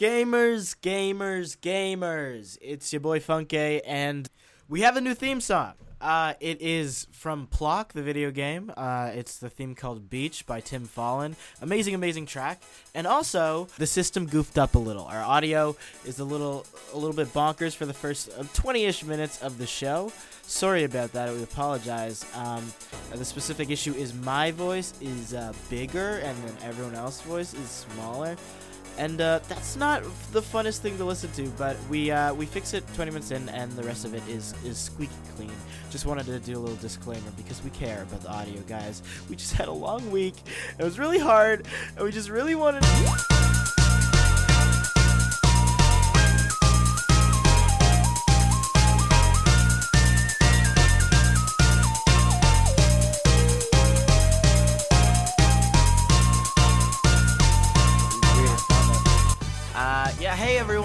Gamers, gamers, gamers. It's your boy Funke, and we have a new theme song. Uh, it is from Plok, the video game. Uh, it's the theme called Beach by Tim Follin. Amazing, amazing track. And also, the system goofed up a little. Our audio is a little, a little bit bonkers for the first uh, 20-ish minutes of the show. Sorry about that. We apologize. Um, the specific issue is my voice is uh, bigger, and then everyone else's voice is smaller and uh, that's not the funnest thing to listen to. But we uh, we fix it 20 minutes in, and the rest of it is is squeaky clean. Just wanted to do a little disclaimer because we care about the audio, guys. We just had a long week. It was really hard, and we just really wanted. Uh,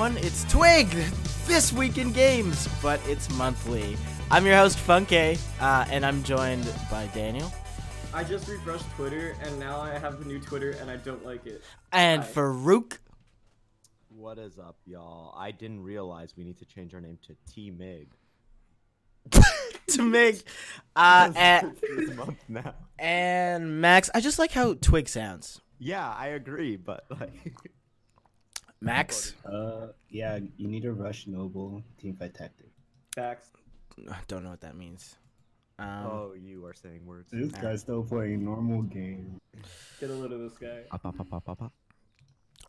everyone, it's Twig! This week in games, but it's monthly. I'm your host, Funke, uh, and I'm joined by Daniel. I just refreshed Twitter and now I have the new Twitter and I don't like it. And Hi. Farouk. What is up, y'all? I didn't realize we need to change our name to T Mig. to make uh, and, this month now. and Max. I just like how Twig sounds. Yeah, I agree, but like, Max, Uh, yeah, you need to rush noble teamfight tactic. Facts. I don't know what that means. Um, oh, you are saying words. This guy's still playing normal game. Get a load of this guy. Up, up, up, up, up, up.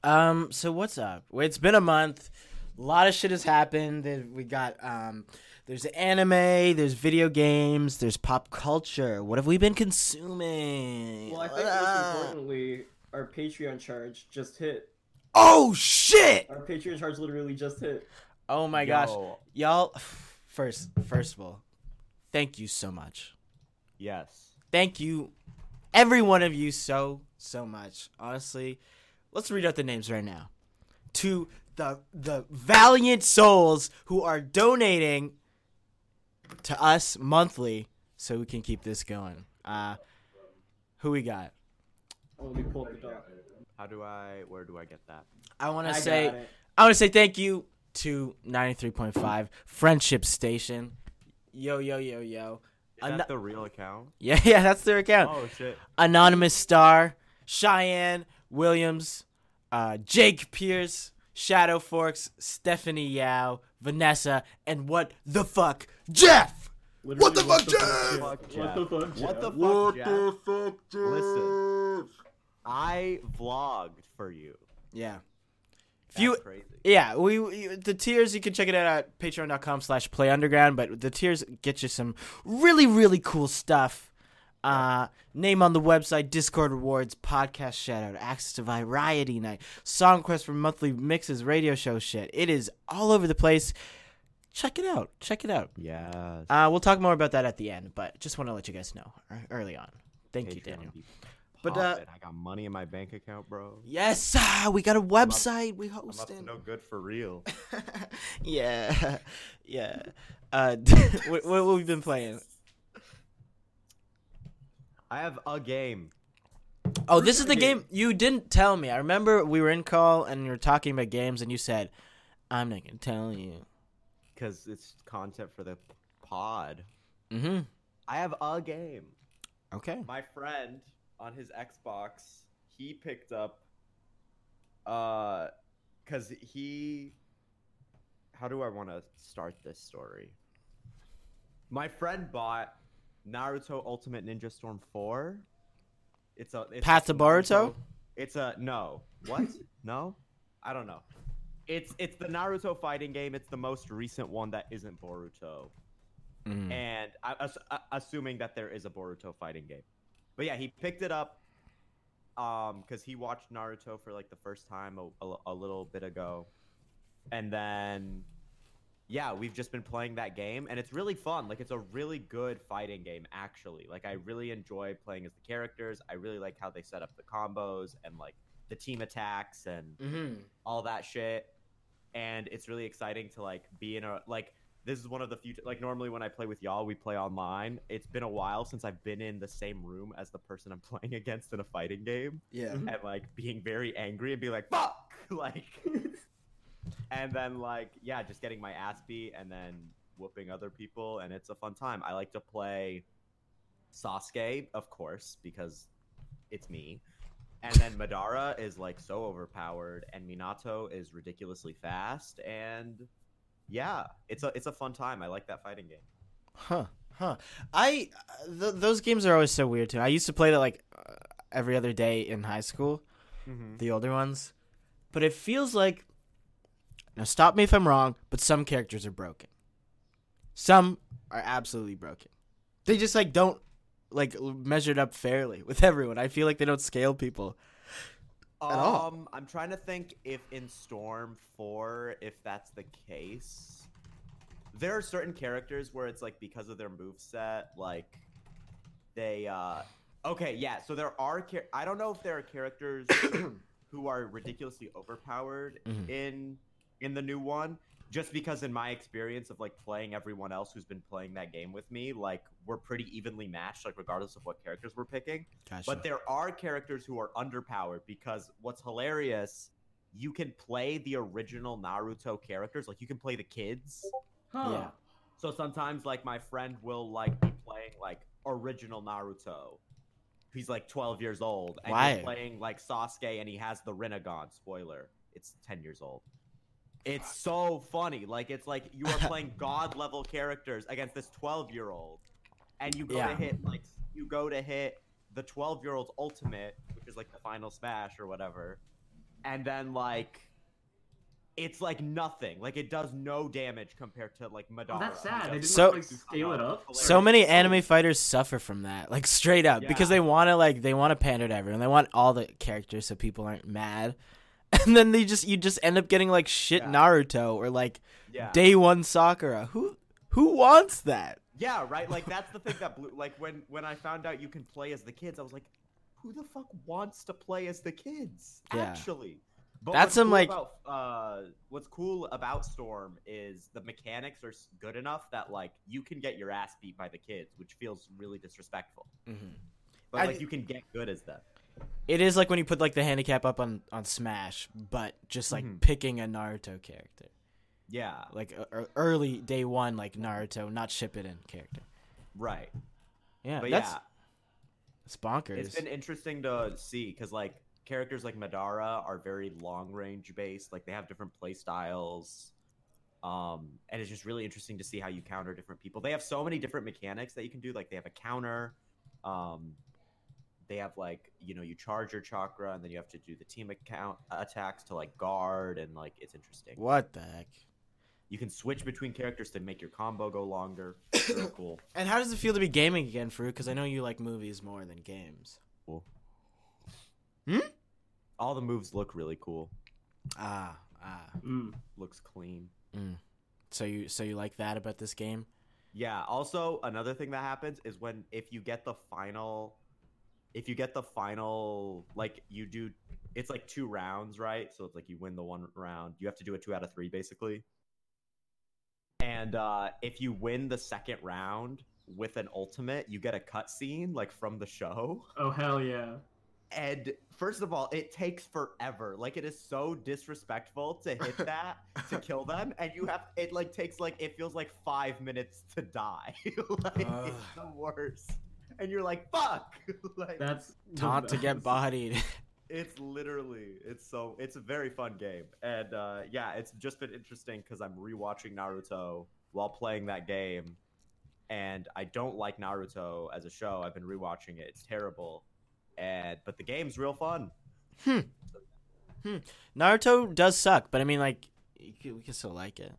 Um, so what's up? It's been a month. A lot of shit has happened. We got um, there's anime, there's video games, there's pop culture. What have we been consuming? Well, I think Ah. most importantly, our Patreon charge just hit. Oh shit! Our Patreon charge literally just hit. Oh my gosh, y'all. First, first of all, thank you so much. Yes. Thank you, every one of you, so so much. Honestly, let's read out the names right now. To the the valiant souls who are donating to us monthly, so we can keep this going. Uh, who we got? Oh, let me pull up the doc. How do I? Where do I get that? I want to say. I want to say thank you to 93.5 Friendship Station. Yo yo yo yo. Is Ano- that the real account? Yeah yeah, that's their account. Oh shit. Anonymous Star, Cheyenne Williams, uh, Jake Pierce, Shadow Forks, Stephanie Yao, Vanessa, and what the fuck, Jeff? Literally, What the fuck, Jeff? Fuck What the fuck, Jeff? What the Jeff? fuck, Jeff? fuck, Jeff? Listen. I vlogged for you. Yeah. If you, crazy. yeah, we, we the tiers you can check it out at patreon.com slash play underground, but the tiers get you some really really cool stuff. Uh, name on the website, Discord rewards, podcast shout out, access to Variety Night, song quest for monthly mixes, radio show shit. It is all over the place. Check it out. Check it out. Yeah. Uh, we'll talk more about that at the end, but just want to let you guys know uh, early on. Thank you, Patreon Daniel. be But, uh, poppin'. I got money in my bank account, bro. Yes, ah, we got a website. We up to it. no good for real. yeah, yeah. Uh, what, what we've been playing? I have a game. Oh, this is the game. game you didn't tell me. I remember we were in call and you were talking about games, and you said, "I'm not gonna tell you." because it's content for the pod. Mm-hmm. I have a game. Okay. My friend on his Xbox, he picked up, uh, because he. How do I want to start this story? My friend bought Naruto Ultimate Ninja Storm 4. It's a it's Path a to Boruto? It's a no. What? no? I don't know. It's it's the Naruto fighting game. It's the most recent one that isn't Boruto Mm. and I, ass- uh, assuming that there is a Boruto fighting game. But yeah, he picked it up um because he watched Naruto for like the first time a, a, a little bit ago, and then yeah, we've just been playing that game, and it's really fun. Like it's a really good fighting game, actually. Like I really enjoy playing as the characters. I really like how they set up the combos and like the team attacks and Mm-hmm. all that shit and it's really exciting to like be in a like this is one of the few like normally when i play with y'all we play online it's been a while since i've been in the same room as the person i'm playing against in a fighting game Yeah. Mm-hmm. and like being very angry and be like fuck like and then like yeah, just getting my ass beat and then whooping other people, and it's a fun time. I like to play Sasuke, of course, because it's me. And then Madara is like so overpowered, and Minato is ridiculously fast, and yeah, it's a it's a fun time. I like that fighting game. Huh. Huh. I th- those games are always so weird too. I used to play that like uh, every other day in high school, Mm-hmm. the older ones. But it feels like now stop me if I'm wrong, but some characters are broken. Some are absolutely broken. They just like don't like measured up fairly with everyone. I feel like they don't scale people. Um, At all. I'm trying to think if in Storm 4, if that's the case. There are certain characters where it's like because of their move set, like they uh okay, yeah, so there are char- I don't know if there are characters who are ridiculously overpowered Mhm. in in the new one just because in my experience of like playing everyone else who's been playing that game with me, like we're pretty evenly matched like regardless of what characters we're picking. Gotcha. But there are characters who are underpowered because what's hilarious, you can play the original Naruto characters, like you can play the kids. Huh. Yeah. So sometimes like my friend will like be playing like original Naruto. He's like 12 years old and Why? you're playing like Sasuke and he has the Rinnegan. Spoiler, it's 10 years old. It's so funny. Like it's like you are playing god level characters against this 12 year old, and you go Yeah. to hit like you go to hit the 12 year old's ultimate, which is like the final smash or whatever, and then like it's like nothing. Like it does no damage compared to like Madara. Oh, that's sad. They didn't So- like scale it up. so many anime fighters suffer from that, like straight up, because they want to like they want to pander to everyone. They want all the characters so people aren't mad, and then they just you just end up getting like shit Yeah. Naruto or like Yeah. day one Sakura. Who who wants that? Yeah, right. Like that's the thing that blew. Like when when I found out you can play as the kids, I was like, who the fuck wants to play as the kids? Yeah. Actually, but That's some, cool like- About, uh, what's cool about Storm is the mechanics are good enough that like you can get your ass beat by the kids, which feels really disrespectful. But I- like you can get good as them. It is like when you put like the handicap up on on Smash, but just like Mhm. picking a Naruto character, Yeah. like a early day one like Naruto, not Shippuden character. Right. Yeah, But that's yeah, it's bonkers. It's been interesting to see because like characters like Madara are very long range based. Like they have different play styles. Um, and it's just really interesting to see how you counter different people. They have so many different mechanics that you can do. Like they have a counter. Um, they have like you know you charge your chakra and then you have to do the team account attacks to like guard and like it's interesting. what the heck? You can switch between characters to make your combo go longer. It's cool. And how does it feel to be gaming again, Fruit? Because I know you like movies more than games. Cool. Hmm? All the moves look really cool. Ah, ah. Mm. Looks clean. So you so you like that about this game? Yeah. Also, another thing that happens is when if you get the final, if you get the final, like you do, it's like two rounds, right? So it's like you win the one round. You have to do a two out of three, basically. And uh, if you win the second round with an ultimate, you get a cutscene like from the show. Oh hell yeah. And first of all, it takes forever. Like it is so disrespectful to hit that to kill them, and you have it like takes like it feels like five minutes to die. like Ugh. it's the worst. And you're like, fuck. like That's the Taunt to get bodied. it's literally it's so it's a very fun game. And uh yeah, it's just been interesting because I'm rewatching Naruto while playing that game. And I don't like Naruto as a show. I've been rewatching it. It's terrible. And but the game's real fun. Hmm. Naruto does suck, but I mean, like, we can still like it.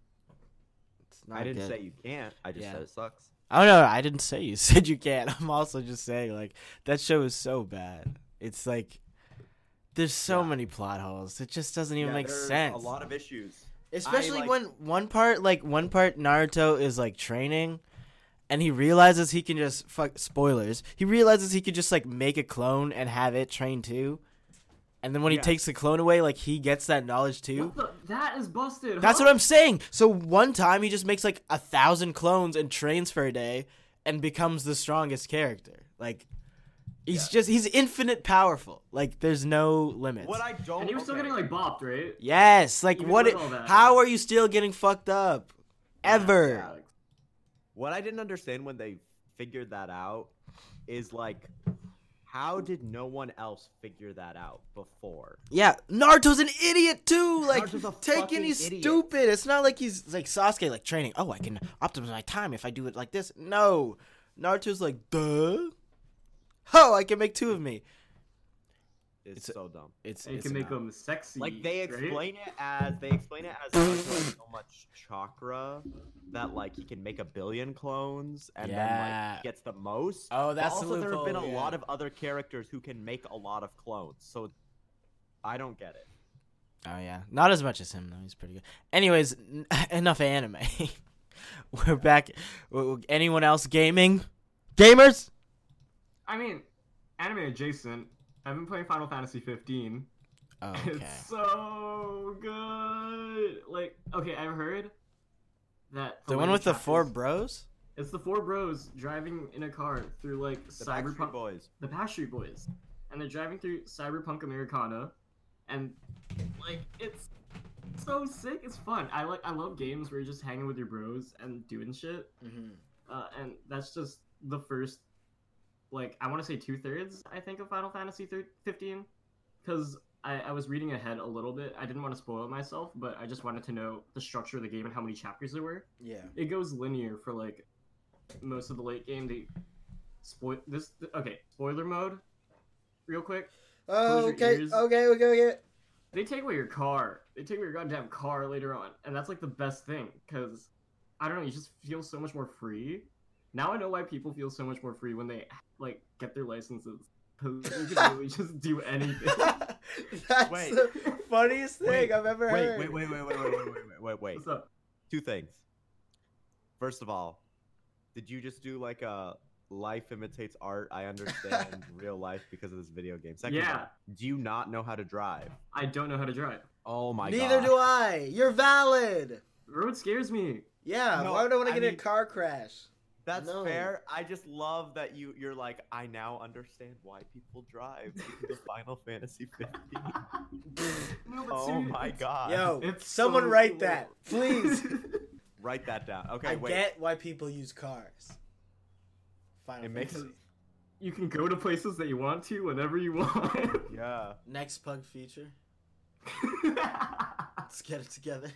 It's not I didn't good. say you can't. I just Yeah. said it sucks. Oh no, I didn't say you said you can't. I'm also just saying like that show is so bad. It's like there's so Yeah. many plot holes. It just doesn't even Yeah, make sense. A lot of issues. Especially like- when one part like one part Naruto is like training and he realizes he can just fuck spoilers. He realizes he could just like make a clone and have it train too. And then when he takes the clone away, like he gets that knowledge too. What the? That is busted. That's huh? what I'm saying. So one time he just makes like a thousand clones and trains for a day and becomes the strongest character. Like He's Yeah. just he's infinite powerful. Like there's no limits. What I don't. And you were still okay. getting like bopped, right? yes, like Even what? It, how are you still getting fucked up? Ever? Yeah. What I didn't understand when they figured that out is like, how did no one else figure that out before? Yeah, Naruto's an idiot too. Like taking he's idiot. stupid. It's not like he's like Sasuke like training. Oh, I can optimize my time if I do it like this. No, Naruto's like duh. Oh, I can make two of me. It's, It's so dumb. It's, And you it's can make not. them sexy. Like they right? explain it as they explain it as he like, so much chakra that like he can make a billion clones and then like gets the most. Oh, But that's the also there have been a loophole, lot of other characters who can make a lot of clones. So I don't get it. Oh yeah, not as much as him though. He's pretty good. Anyways, n- enough anime. We're back. W- w- Anyone else gaming? Gamers? I mean, anime adjacent. I've been playing Final Fantasy 15. Oh, okay. It's so good. Like, okay, I've heard that The one later with the four bros? It's the four bros driving in a car through like The cyberpunk, Boys. the Backstreet Boys, and they're driving through cyberpunk Americana, and like it's so sick. It's fun. I like. I love games where you're just hanging with your bros and doing shit. Mm-hmm. uh, and that's just the first like i want to say two-thirds i think of final fantasy thir- 15 because I, I was reading ahead a little bit i didn't want to spoil it myself but i just wanted to know the structure of the game and how many chapters there were Yeah. it goes linear for like most of the late game they spoil this okay spoiler mode real quick Oh, okay, okay, okay, okay. they take away your car. They take away your goddamn car later on, and that's like the best thing because I don't know. You just feel so much more free. Now I know why people feel so much more free when they like get their licenses because you can really just do anything. That's Wait. the funniest thing Wait, I've ever Wait, heard. wait, wait, wait, wait, wait, wait, wait, wait, wait. What's up? Two things. First of all, did you just do like a life imitates art? I understand real life because of this video game. Second Yeah. all, do you not know how to drive? I don't know how to drive. Oh my god. Neither god. do I. You're valid. Road scares me. Yeah. No, why would I want to I get in a car crash? That's No. fair. I just love that you you're like I now understand why people drive because of Final Fantasy 15. No, Oh my god. Yo, It's someone so write cool. that, please. Write that down. Okay, I wait. get why people use cars. Final It makes- Fantasy. you can go to places that you want to whenever you want. Yeah. next pug feature. Let's get it together.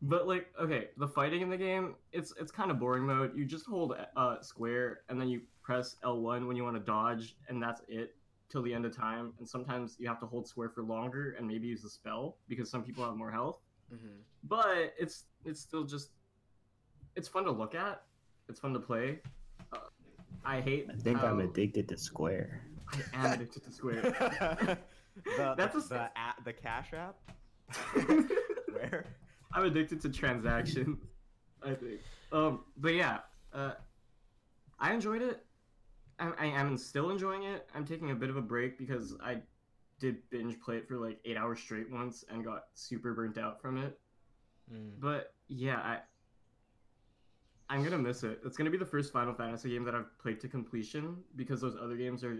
But like, okay, the fighting in the game, it's it's kind of boring mode. You just hold uh square and then you press L1 when you want to dodge, and that's it till the end of time. And sometimes you have to hold square for longer and maybe use a spell because some people have more health. Mm-hmm. But it's it's still just it's fun to look at. It's fun to play. Uh, I hate. I think I'm addicted to Square. I am addicted to square. the, That's a- the, app, the Cash App. Where? I'm addicted to transactions. I think. Um, but yeah, uh, I enjoyed it. I, I am still enjoying it. I'm taking a bit of a break because I did binge play it for like eight hours straight once and got super burnt out from it. Mm. But yeah, I I'm gonna miss it. It's gonna be the first Final Fantasy game that I've played to completion because those other games are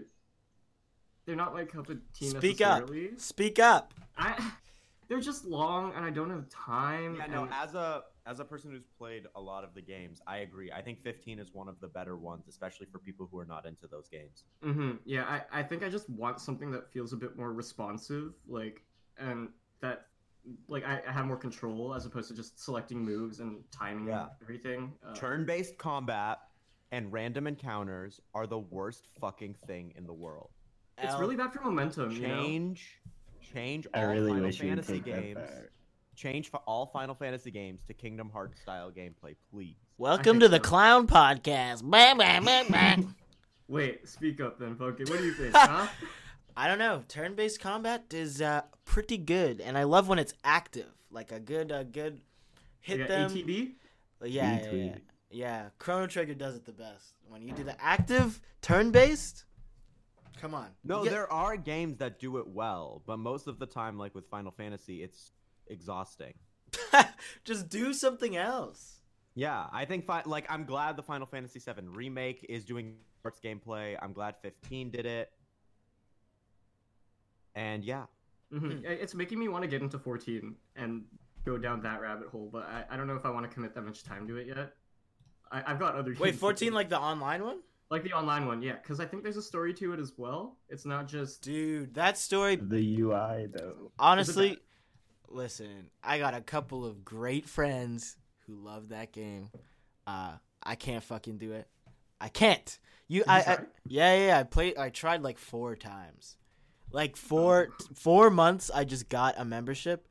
they're not like cup of tea Speak up. Speak up. I they're just long and I don't have time. Yeah, no. As a as a person who's played a lot of the games, I agree. I think 15 is one of the better ones, especially for people who are not into those games. hmm Yeah, I, I think I just want something that feels a bit more responsive, like, and that, like, I, I have more control as opposed to just selecting moves and timing Yeah. everything. Uh, Turn-based combat and random encounters are the worst fucking thing in the world. It's L- really bad for momentum, you know? Change, change I all really Final wish you would Fantasy take that games. back. Change fi- all Final Fantasy games to Kingdom Hearts style gameplay, please. Welcome to the so. Clown Podcast. Wait, speak up then, Funky. What do you think, huh? I don't know. Turn-based combat is uh, pretty good, and I love when it's active. Like a good, a good hit Like a them. ATB? Yeah, yeah, yeah, yeah. Chrono Trigger does it the best. When you do the active turn-based, come on. No, You get- there are games that do it well, but most of the time, like with Final Fantasy, it's exhausting. just do something else. Yeah, I think fi- like I'm glad the Final Fantasy VII remake is doing sports gameplay. I'm glad 15 did it. And yeah, Mhm. It's making me want to get into 14 and go down that rabbit hole, but I, I don't know if I want to commit that much time to it yet. I, I've got other. Wait, 14 like the online one? Like the online one, yeah, because I think there's a story to it as well. It's not just Dude, that story The UI though. honestly listen, I got a couple of great friends who love that game. Uh I can't fucking do it. I can't. You Did I, you I yeah, yeah, yeah, I played I tried like 4 times. Like 4 4 months I just got a membership.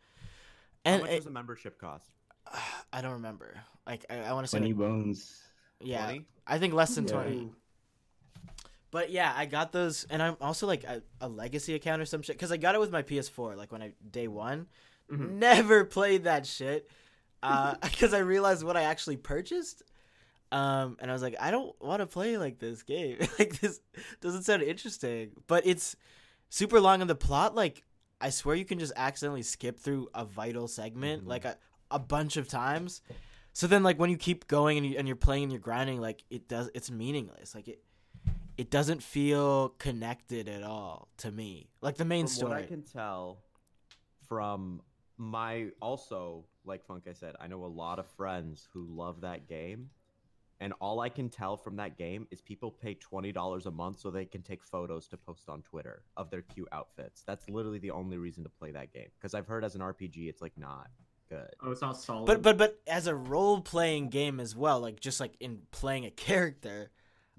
how And much it- does a membership cost? I don't remember. Like I, I want to say Twenty like- bones. yeah. 20? I think less than Yeah. 20. But yeah, I got those, and I'm also like a, a legacy account or some shit because I got it with my PS4. Like when I day one, Mhm. never played that shit because I realized what I actually purchased. Um, and I was like, I don't want to play like this game. like this doesn't sound interesting, but it's super long in the plot. Like I swear you can just accidentally skip through a vital segment Mhm. like a, a bunch of times. So then, like when you keep going and, you, and you're playing and you're grinding, like it does, it's meaningless. Like it, it doesn't feel connected at all to me. Like the main from story. what I can tell from my also like Funk I said, I know a lot of friends who love that game. And all I can tell from that game is people pay twenty dollars a month so they can take photos to post on Twitter of their cute outfits. That's literally the only reason to play that game. Because I've heard as an RPG, it's like not good. oh, it's not solid. but but but as a role playing game as well, like just like in playing a character,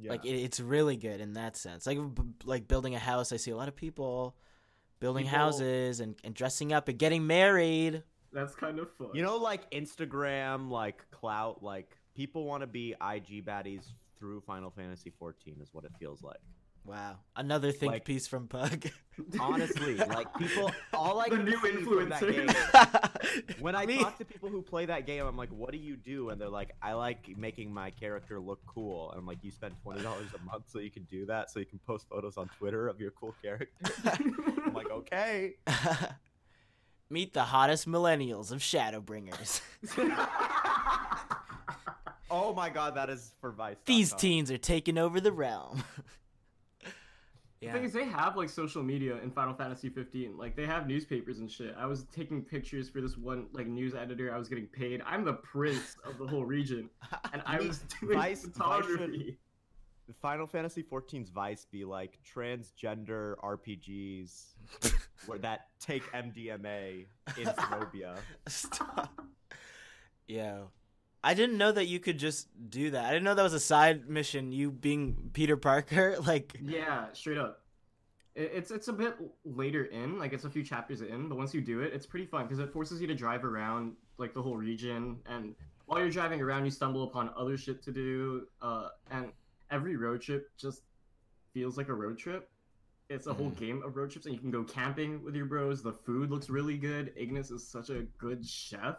like it, it's really good in that sense. Like b- like building a house, I see a lot of people building People- houses and, and dressing up and getting married. that's kind of fun. You know, like Instagram, like clout, like people want to be IG baddies through Final Fantasy 14 is what it feels like. Wow, another think Like- piece from Pug. Honestly, like people, all I The new see from that influencer. game. When I Me- talk to people who play that game, I'm like, "What do you do?" And they're like, "I like making my character look cool." And I'm like, "You spend twenty dollars a month so you can do that, so you can post photos on Twitter of your cool character." I'm like, "Okay." Meet the hottest millennials of Shadowbringers. Oh my god, that is for Vice. These teens are taking over the realm. The thing is, they have like social media in Final Fantasy 15. Like they have newspapers and shit. I was taking pictures for this one like news editor. I was getting paid. I'm the prince of the whole region, and I was doing Vice- Vice photography. Final Fantasy 14's Vice be like transgender RPGs where that take MDMA in Zenobia. Stop. Yeah. I didn't know that you could just do that. I didn't know that was a side mission. You being Peter Parker, like Yeah, straight up. It- It's it's a bit later in, like it's a few chapters in, but once you do it, it's pretty fun because it forces you to drive around like the whole region, and while you're driving around, you stumble upon other shit to do, uh, and every road trip just feels like a road trip. It's a whole game of road trips, and you can go camping with your bros. The food looks really good. Ignis is such a good chef.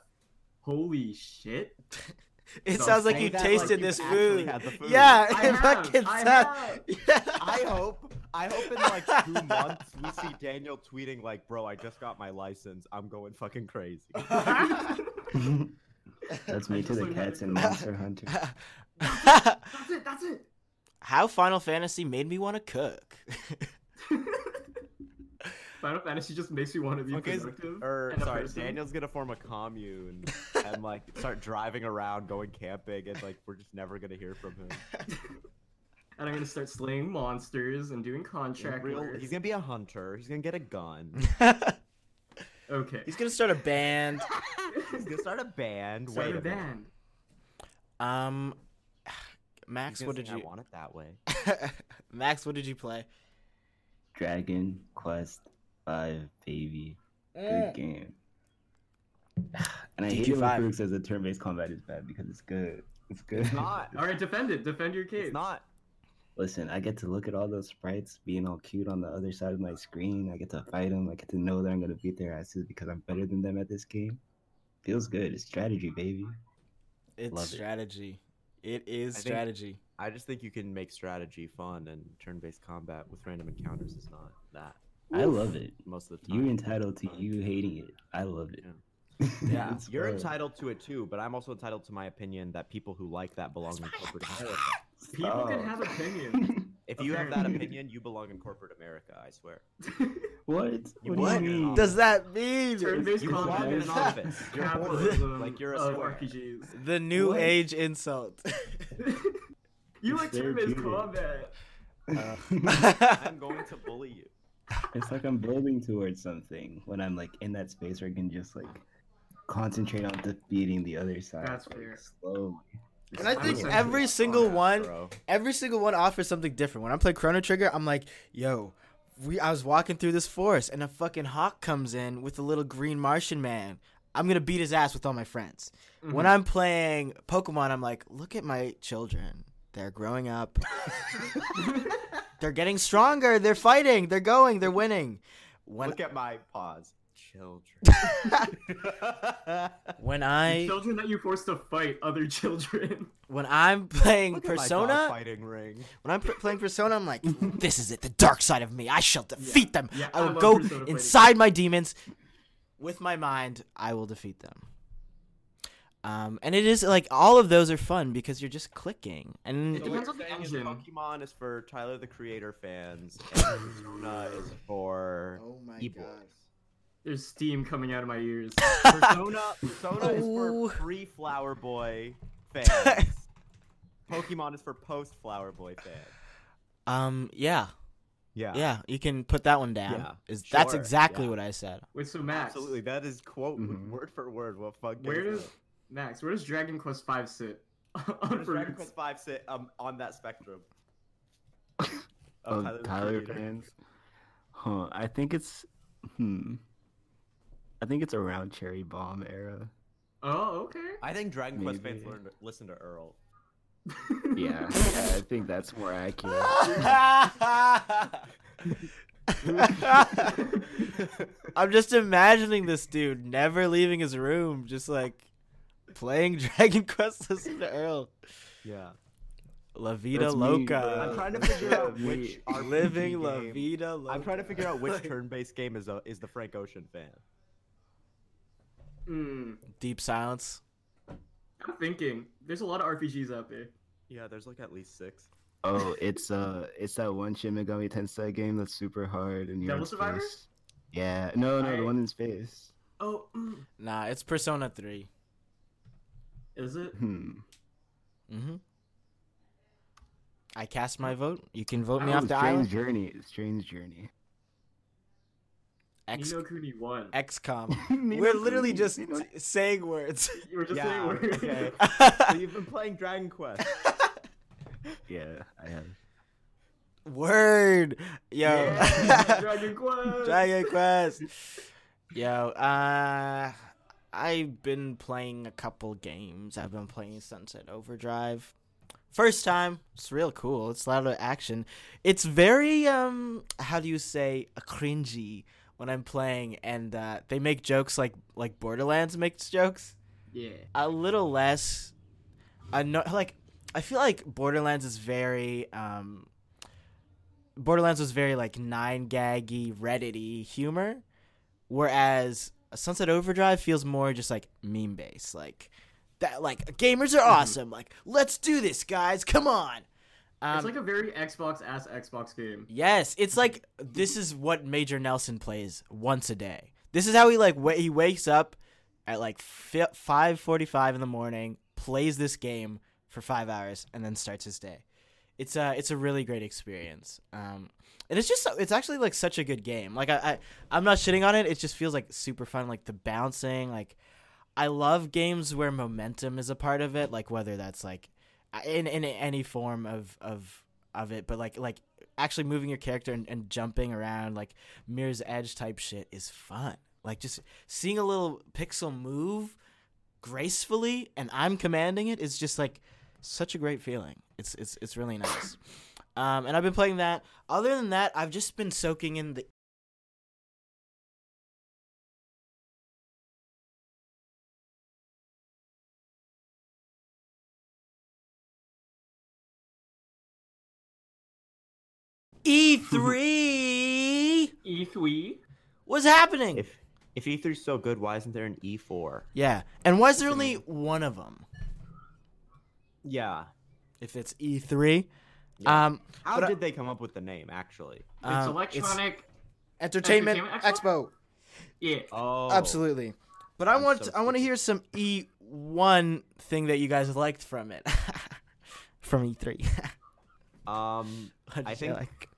Holy shit! it So sounds like you that like tasted you've this actually food. had the food. Yeah, I it have, fucking I have. Yeah. I hope I hope in like two months we see Daniel tweeting like, "Bro, I just got my license. I'm going fucking crazy." That's me to the cats to and do Monster Hunter. That's it. That's it. How Final Fantasy made me want to cook. Final Fantasy just makes you want to be Okay, productive. or sorry, person. Daniel's gonna form a commune and like start driving around, going camping, and like we're just never gonna hear from him. And I'm gonna start slaying monsters and doing contract Real- he's gonna be a hunter. He's gonna get a gun. Okay. He's gonna start a band. he's gonna start a band. Start Wait a a minute. band. Um, Max, what did you? I want it that way. Max, what did you play? Dragon Quest Five, baby. Mm. Good game. And I DQ5. hate it when Farouk says the turn-based combat is bad because it's good. It's good. It's not. All right, defend it. Defend your case. It's not. Listen, I get to look at all those sprites being all cute on the other side of my screen. I get to fight them. I get to know that I'm gonna beat their asses because I'm better than them at this game. Feels good. It's strategy, baby. It's Love it. strategy. It is I think- strategy. I just think you can make strategy fun, and turn-based combat with random encounters is not that I love it. most of the time. You're entitled to you hating it. I love it. Yeah, It's you're fun. entitled to it too, but I'm also entitled to my opinion that people who like that belong in corporate America. People can have opinions. If you have that opinion, you belong in corporate America. I swear. What? You What, do you mean? Does that mean Turn-based You belong combat in an office. You're capitalism Like you're a of square. RPGs. the new What? age insult? you It's like turn-based therapeutic. combat. I'm going to bully you. It's like I'm building towards something when I'm like in that space where I can just like concentrate on defeating the other side. That's like, fair. Slowly. And I think every a single combat one, Bro. every single one offers something different. When I play Chrono Trigger, I'm like, yo, we I was walking through this forest and a fucking hawk comes in with a little green Martian man. I'm gonna beat his ass with all my friends. When Mhm. I'm playing Pokemon, I'm like, look at my children. They're growing up. they're getting stronger. They're fighting. They're going. They're winning. When Look at my paws. Children. when I children that you force to fight other children. when I'm playing Look at my Persona, fighting ring. when I'm pr- playing Persona, I'm like, this is it, the dark side of me. I shall defeat them. Yeah, I I will love go Persona fighting. inside my demons with my mind. I will defeat them. Um, and it is like all of those are fun because you're just clicking, and It depends on the you're saying is engine. Pokemon is for Tyler the Creator fans, and Persona is for oh my e-boys. There's steam coming out of my ears. Persona, Persona is Oh. for free Flower Boy fans. Pokemon is for post-Flower Boy fans. um, yeah, Yeah. yeah, you can put that one down. Yeah, is that's exactly yeah. what I said. Wait, so Max, Absolutely. That is quote Mhm. word for word what fuck where does Max? Where does Dragon Quest V sit Where does Dragon? Quest Five sit um, on that spectrum? Oh, Tyler the Tyler fans. Huh. I think it's hmm. I think it's around Cherry Bomb era. Oh, okay. I think Dragon Quest fans Maybe. learn to listen to Earl. Yeah, yeah, I think that's more accurate. I'm just imagining this dude never leaving his room, just like playing Dragon Quest, listen to Earl. Yeah. La Vida That's Loca. bro. I'm trying to figure out which RPG Living La Vida Loca. I'm trying to figure out which turn-based game is a, is the Frank Ocean fan. Hmm. Deep Silence. I'm thinking. There's a lot of RPGs out there. Yeah, there's like at least six. Oh, it's uh, it's that one Shin Megami Tensei game that's super hard and you're Devil in Survivor? space. Yeah, no, no, I- the one in space. Oh, mm. Nah, it's Persona 3. Is it? Hmm. Mm-hmm. I cast my vote. You can vote me Oh, off the Strange island. Journey. Strange Journey. X- Ni no Kuni won. XCOM. We're literally Kuni, just ni no- saying words. You were just Yeah, saying words. okay. So you've been playing Dragon Quest. Yeah, I have. Word. Yo. Yeah, Dragon Quest. Dragon Quest. Yo, uh I've been playing a couple games. I've been playing Sunset Overdrive. First time. It's real cool. It's a lot of action. It's very um how do you say a cringy when I'm playing and uh they make jokes like like Borderlands makes jokes. Yeah. A little less anno- like I feel like Borderlands is very um Borderlands was very like nine gaggy, reddity humor, whereas Sunset Overdrive feels more just like meme based, like that. Like gamers are awesome. Like let's do this, guys. Come on. Um, it's like a very Xbox ass Xbox game. Yes, it's like this is what Major Nelson plays once a day. This is how he like wa- he wakes up at like five forty five in the morning, plays this game for five hours, and then starts his day. It's a it's a really great experience. Um, and it's just it's actually like such a good game. Like I, I I'm not shitting on it. It just feels like super fun. Like the bouncing. Like I love games where momentum is a part of it. Like whether that's like in in any form of of of it, but like like actually moving your character and, and jumping around like Mirror's Edge type shit is fun. Like just seeing a little pixel move gracefully and I'm commanding it is just like such a great feeling. It's it's it's really nice. Um, and I've been playing that. Other than that, I've just been soaking in the E3. E3. What's happening? If if E3's so good, why isn't there an E E4? yeah, and why is there only one of them? Yeah. If it's E3, Yeah. Um, How but I- did they come up with the name? Actually. It's um, electronic. Entertainment, Entertainment Expo. Yeah. Oh, Absolutely. But I I'm want so I want to hear some E1 thing that you guys liked from it. from E E3. Um, I think- like?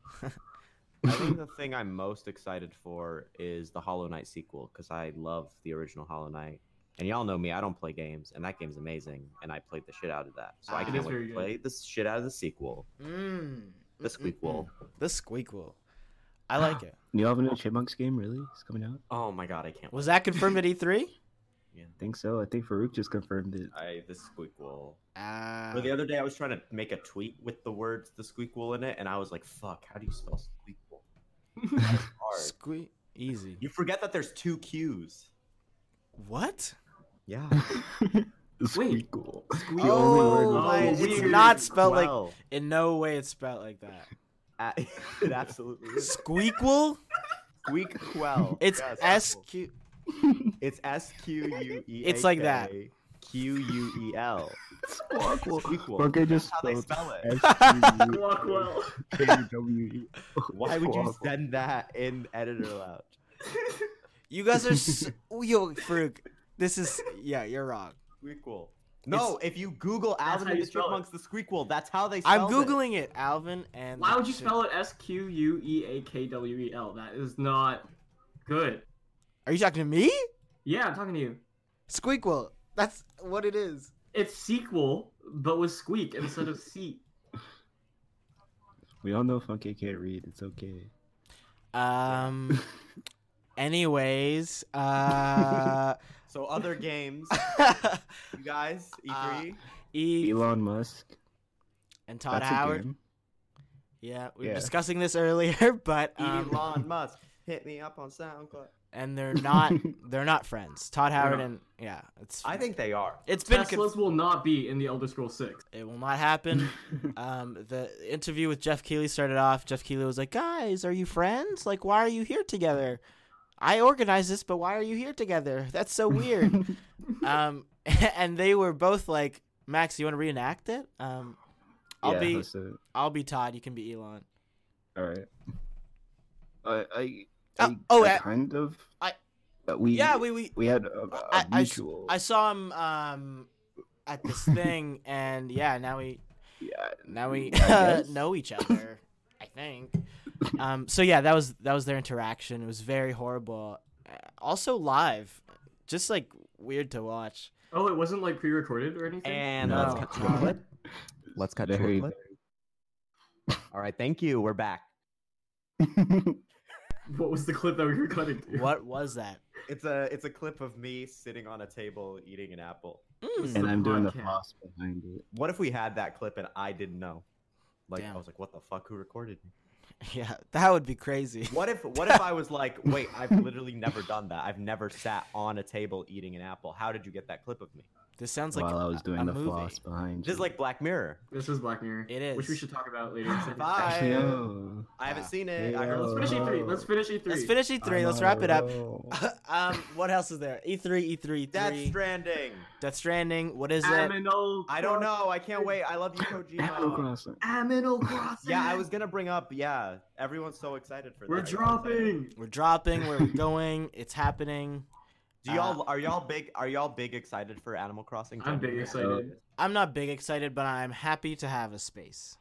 I think the thing I'm most excited for is the Hollow Knight sequel because I love the original Hollow Knight. And y'all know me, I don't play games, and that game's amazing, and I played the shit out of that. So Ah. I can't wait to play the shit out of the sequel, Mm. the Squeakquel. The Squeakquel. I like it. You have a new Chipmunks game, really? It's coming out? Oh my god, I can't. Was that confirmed at E E3? I think so. I think Farouk just confirmed it. I the Squeakquel. Ah. Or the other day, I was trying to make a tweet with the words the Squeakquel in it, and I was like, "Fuck, how do you spell Squeakquel?" That's hard. Squeak. Easy. You forget that there's two Q's. What? Yeah. the Wait. Squeakquel. Oh, Oh, it's weird. not spelled like. In no way it's spelled like that. uh, it absolutely is. Squeakquel? Squeakquel. It's Yes, S Q. It's S Q U E. It's like that. Q U E L. Squawkwell. Squeakquel. Funke just That's how they spell it. Rockwell. S-Q-U-K-W-E. Why would you send that in editor lounge? You guys are. So, yo, Farouk. This is. Yeah, you're wrong. Squeakquel. No, if you Google Alvin how and you the spell it. Chipmunks, the Squeakquel, that's how they spell it. I'm spell it. googling it, Alvin, and. Why would you spell it S Q U E A K W E L? That is not good. Are you talking to me? Yeah, I'm talking to you. Squeakquel. That's what it is. It's sequel, but with squeak instead of seat. We all know Funke can't read. It's okay. Um. anyways, uh. So other games, you guys, E3. E Elon Musk. and Todd That's Howard. Yeah, we were Yeah. discussing this earlier, but um, Elon Musk, hit me up on SoundCloud. and they're not they're not friends. Todd Howard and yeah, it's I think they are. it's been con- Teslas will not be in the Elder Scrolls 6. it will not happen. um, the interview with Geoff Keighley started off. Geoff Keighley was like, "Guys, are you friends? Like, why are you here together? I organized this, but why are you here together? That's so weird." um, and they were both like, "Max, you want to reenact it?" Um, I'll yeah, be it. I'll be Todd. You can be Elon. All right. I, I, Uh, I, oh, I uh, kind of. I- uh, we, Yeah, we we we had a, a I- I s- mutual. I saw him um at this thing, and yeah, now we yeah, now we I guess. know each other. I think. Um. So yeah, that was that was their interaction. It was very horrible. Uh, Also live, just like weird to watch. Oh, it wasn't like pre recorded or anything? And No. let's cut to a clip. Let's cut to a Very, clip. All right, thank you. We're back. What was the clip that we were cutting to? What was that? It's a it's a clip of me sitting on a table eating an apple. Mm. and I'm doing the podcast. floss behind it. What if we had that clip and I didn't know? Like Damn. I was like, what the fuck? Who recorded me? Yeah, that would be crazy. What if what if I was like, wait, I've literally never done that. I've never sat on a table eating an apple. How did you get that clip of me? This sounds like while I was a- doing a the movie. floss behind. This is like Black Mirror. This is Black Mirror. It Which we should talk about later. Bye. Yo. I haven't seen it. I heard. Let's finish E3. Let's finish E3. Let's finish E3. Let's wrap it up. um, what else is there? E E3, E3, Death Stranding. Death Stranding. What is it? Aminal I don't know. I can't wait. I love you, Animal Kojima. Crossing. Aminal Crossing. Yeah, I was gonna bring up. Yeah, everyone's so excited for that. We're that. dropping. We're dropping. We're going. It's happening. Do y'all are y'all big? Are y'all big excited for Animal Crossing? I'm big excited. I'm not big excited, but I'm happy to have a space.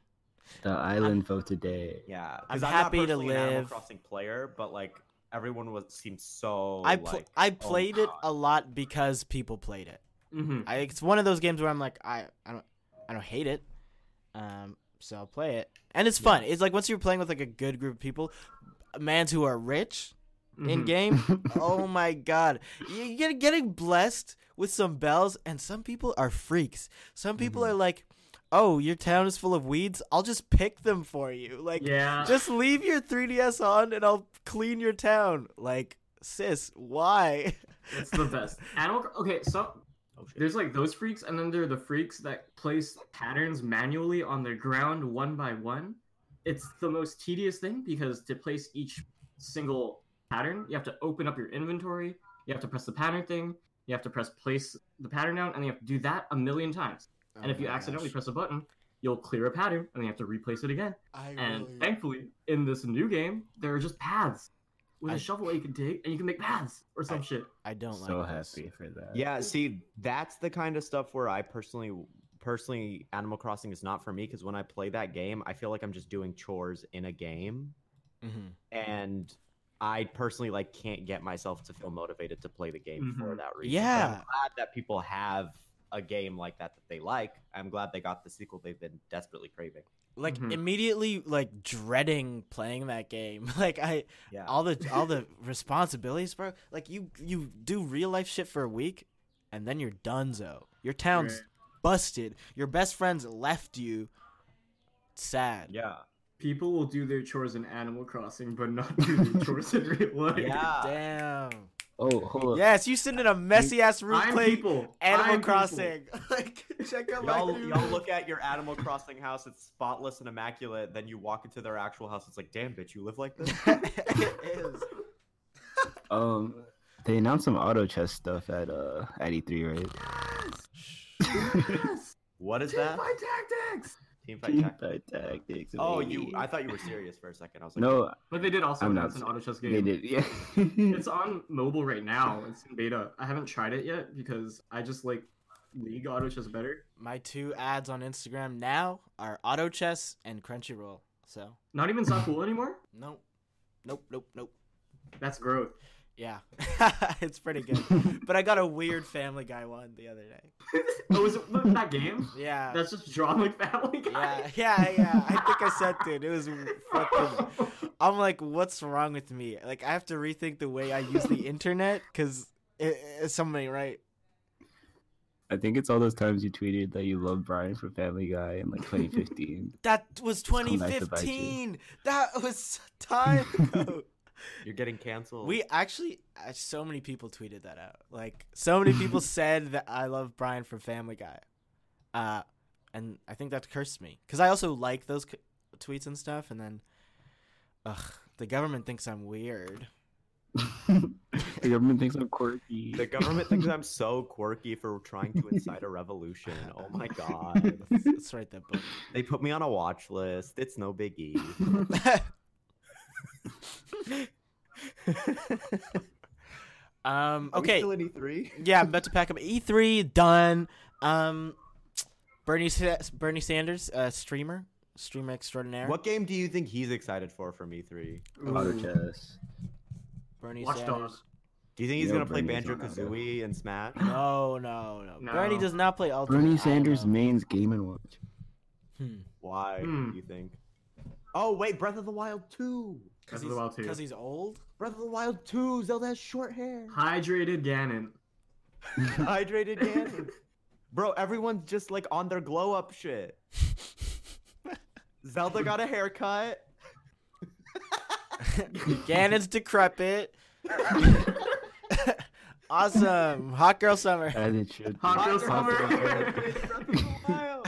The island vote today. Yeah, I'm not happy to live. an Animal live. Crossing player, but like everyone was seemed so. I pl- like, I oh played it a lot because people played it. Mm-hmm. I, it's one of those games where I'm like, I, I don't I don't hate it, um, so I'll play it, and it's fun. It's like once you're playing with like a good group of people, mans who are rich Mm-hmm. in game. oh my god, you get getting blessed with some bells, and some people are freaks. Some people Mm-hmm. are like, oh, your town is full of weeds. I'll just pick them for you. Like, Yeah. just leave your 3ds on, and I'll clean your town. Like, sis, why? It's the best. Animal. Okay, so Oh, there's like those freaks, and then there are the freaks that place patterns manually on the ground one by one. It's the most tedious thing because to place each single pattern, you have to open up your inventory, you have to press the pattern thing, you have to press place the pattern down, and you have to do that a million times. and if you Oh accidentally gosh. press a button, you'll clear a pattern and then you have to replace it again. I And really- thankfully, in this new game, there are just paths with I- a shovel that you can dig, and you can make paths or some I- shit. I don't so like this. happy for that. Yeah, see, that's the kind of stuff where I personally, personally, Animal Crossing is not for me because when I play that game, I feel like I'm just doing chores in a game, Mhm. and I personally like can't get myself to feel motivated to play the game for Mhm. that reason. But Yeah. I'm glad that people have a game like that that they like. I'm glad they got the sequel they've been desperately craving. Like Mhm. immediately like dreading playing that game. Like I Yeah. all the all the responsibilities, bro. Like you you do real life shit for a week and then you're donezo. Your town's Right. busted. Your best friends left you. Sad. yeah. People will do their chores in Animal Crossing, but not do their chores in real life. Yeah. Damn. Oh, hold up. Yes, you sitting in a messy ass room I'm people. Animal I'm. Crossing. like check out my Y'all, dude. y'all look at your Animal Crossing house, it's spotless and immaculate. Then you walk into their actual house, it's like, damn, bitch, you live like this? it is. Um, they announced some auto chess stuff at uh at E3, right? Yes. What is Team that? Fight Tactics. Team Fight Team Tactics. Tactics. Oh, you! I thought you were serious for a second. I was like, no, But they did also I'm announce not- an auto chess game. they did. Yeah. It's on mobile right now. It's in beta. I haven't tried it yet because I just like League auto chess better. My two ads on Instagram now are Auto Chess and Crunchyroll. So Not even so cool anymore. nope, nope, nope, nope. That's growth. Yeah, it's pretty good. But I got a weird Family Guy one the other day. oh, was it that game? Yeah, That's just drawn like Family yeah, Guy. yeah, yeah. yeah. I think I said, it. It was fucking. I'm like, what's wrong with me? Like, I have to rethink the way I use the internet because it, it's something right. I think it's all those times you tweeted that you love Brian from Family Guy in like 2015. That was come back to bite you. 2015. That was time ago. you're getting canceled. We actually, uh, so many people tweeted that out. Like, so many people said that I love Brian from Family Guy. Uh, and I think that cursed me because I also like those c- tweets and stuff. And then, ugh, the government thinks I'm weird. the government thinks I'm quirky. The government thinks I'm so quirky for trying to incite a revolution. Oh my god. Let's, let's write that book. They put me on a watch list. It's no biggie. um, Are we okay. still in E E3? Yeah, I'm about to pack up E3 done. Um, Bernie Sa- Bernie Sanders, uh, streamer, streamer extraordinaire. What game do you think he's excited for from E E3? auto Ooh. chess. Bernie Watch Sanders. Dogs. Do you think he's Yo, gonna play Bernie's Banjo not that Kazooie and Smash? No, no, no, No. Bernie does not play Ultimate. Bernie Sanders know. mains Game and Watch. Hmm. Why Hmm. do you think? Oh wait, Breath of the Wild 2. Breath of the Wild 2. Because he's old. Breath of the Wild 2. Zelda has short hair. Hydrated Ganon. Hydrated Ganon. Bro, everyone's just like on their glow up shit. Zelda got a haircut. Ganon's decrepit. awesome, hot girl summer. As it should. be. Hot Girl Hot Summer. Girl Summer. Breath of the Wild.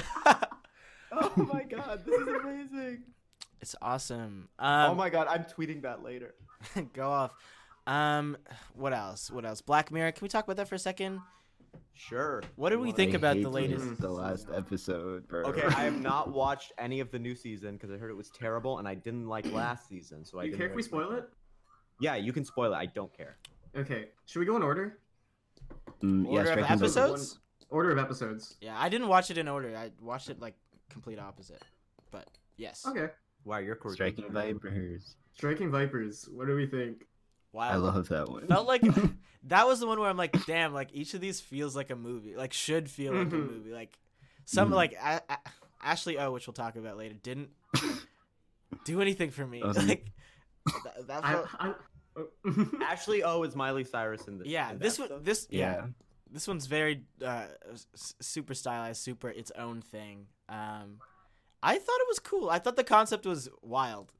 Oh my god, this is amazing. It's awesome. Um, oh my god, I'm tweeting that later. go off. Um, what else? What else? Black Mirror. Can we talk about that for a second? Sure. What did we Why? think I about the latest? The last episode, bro. Okay, I have not watched any of the new season because I heard it was terrible and I didn't like last season. So I Do you didn't care if we spoil it? Yeah, you can spoil it. I don't care. Okay. Should we go in order? Mm, Order of Striking Zone- episodes? Order of episodes. Yeah, I didn't watch it in order. I watched it like complete opposite. But yes. Okay. Wow, you're quirky. Striking Vipers. Striking Vipers. What do we think? Wow. I love that one. Felt like that was the one where I'm like, damn, like each of these feels like a movie, like should feel like a Mhm. movie. Like some Mhm. like a- a- Ashley O, which we'll talk about later, didn't do anything for me. Um, like that, that I, felt, I, Ashley O is Miley Cyrus in the yeah. in This one, stuff? this yeah. yeah. this one's very uh, super stylized, super its own thing. Um, I thought it was cool. I thought the concept was wild,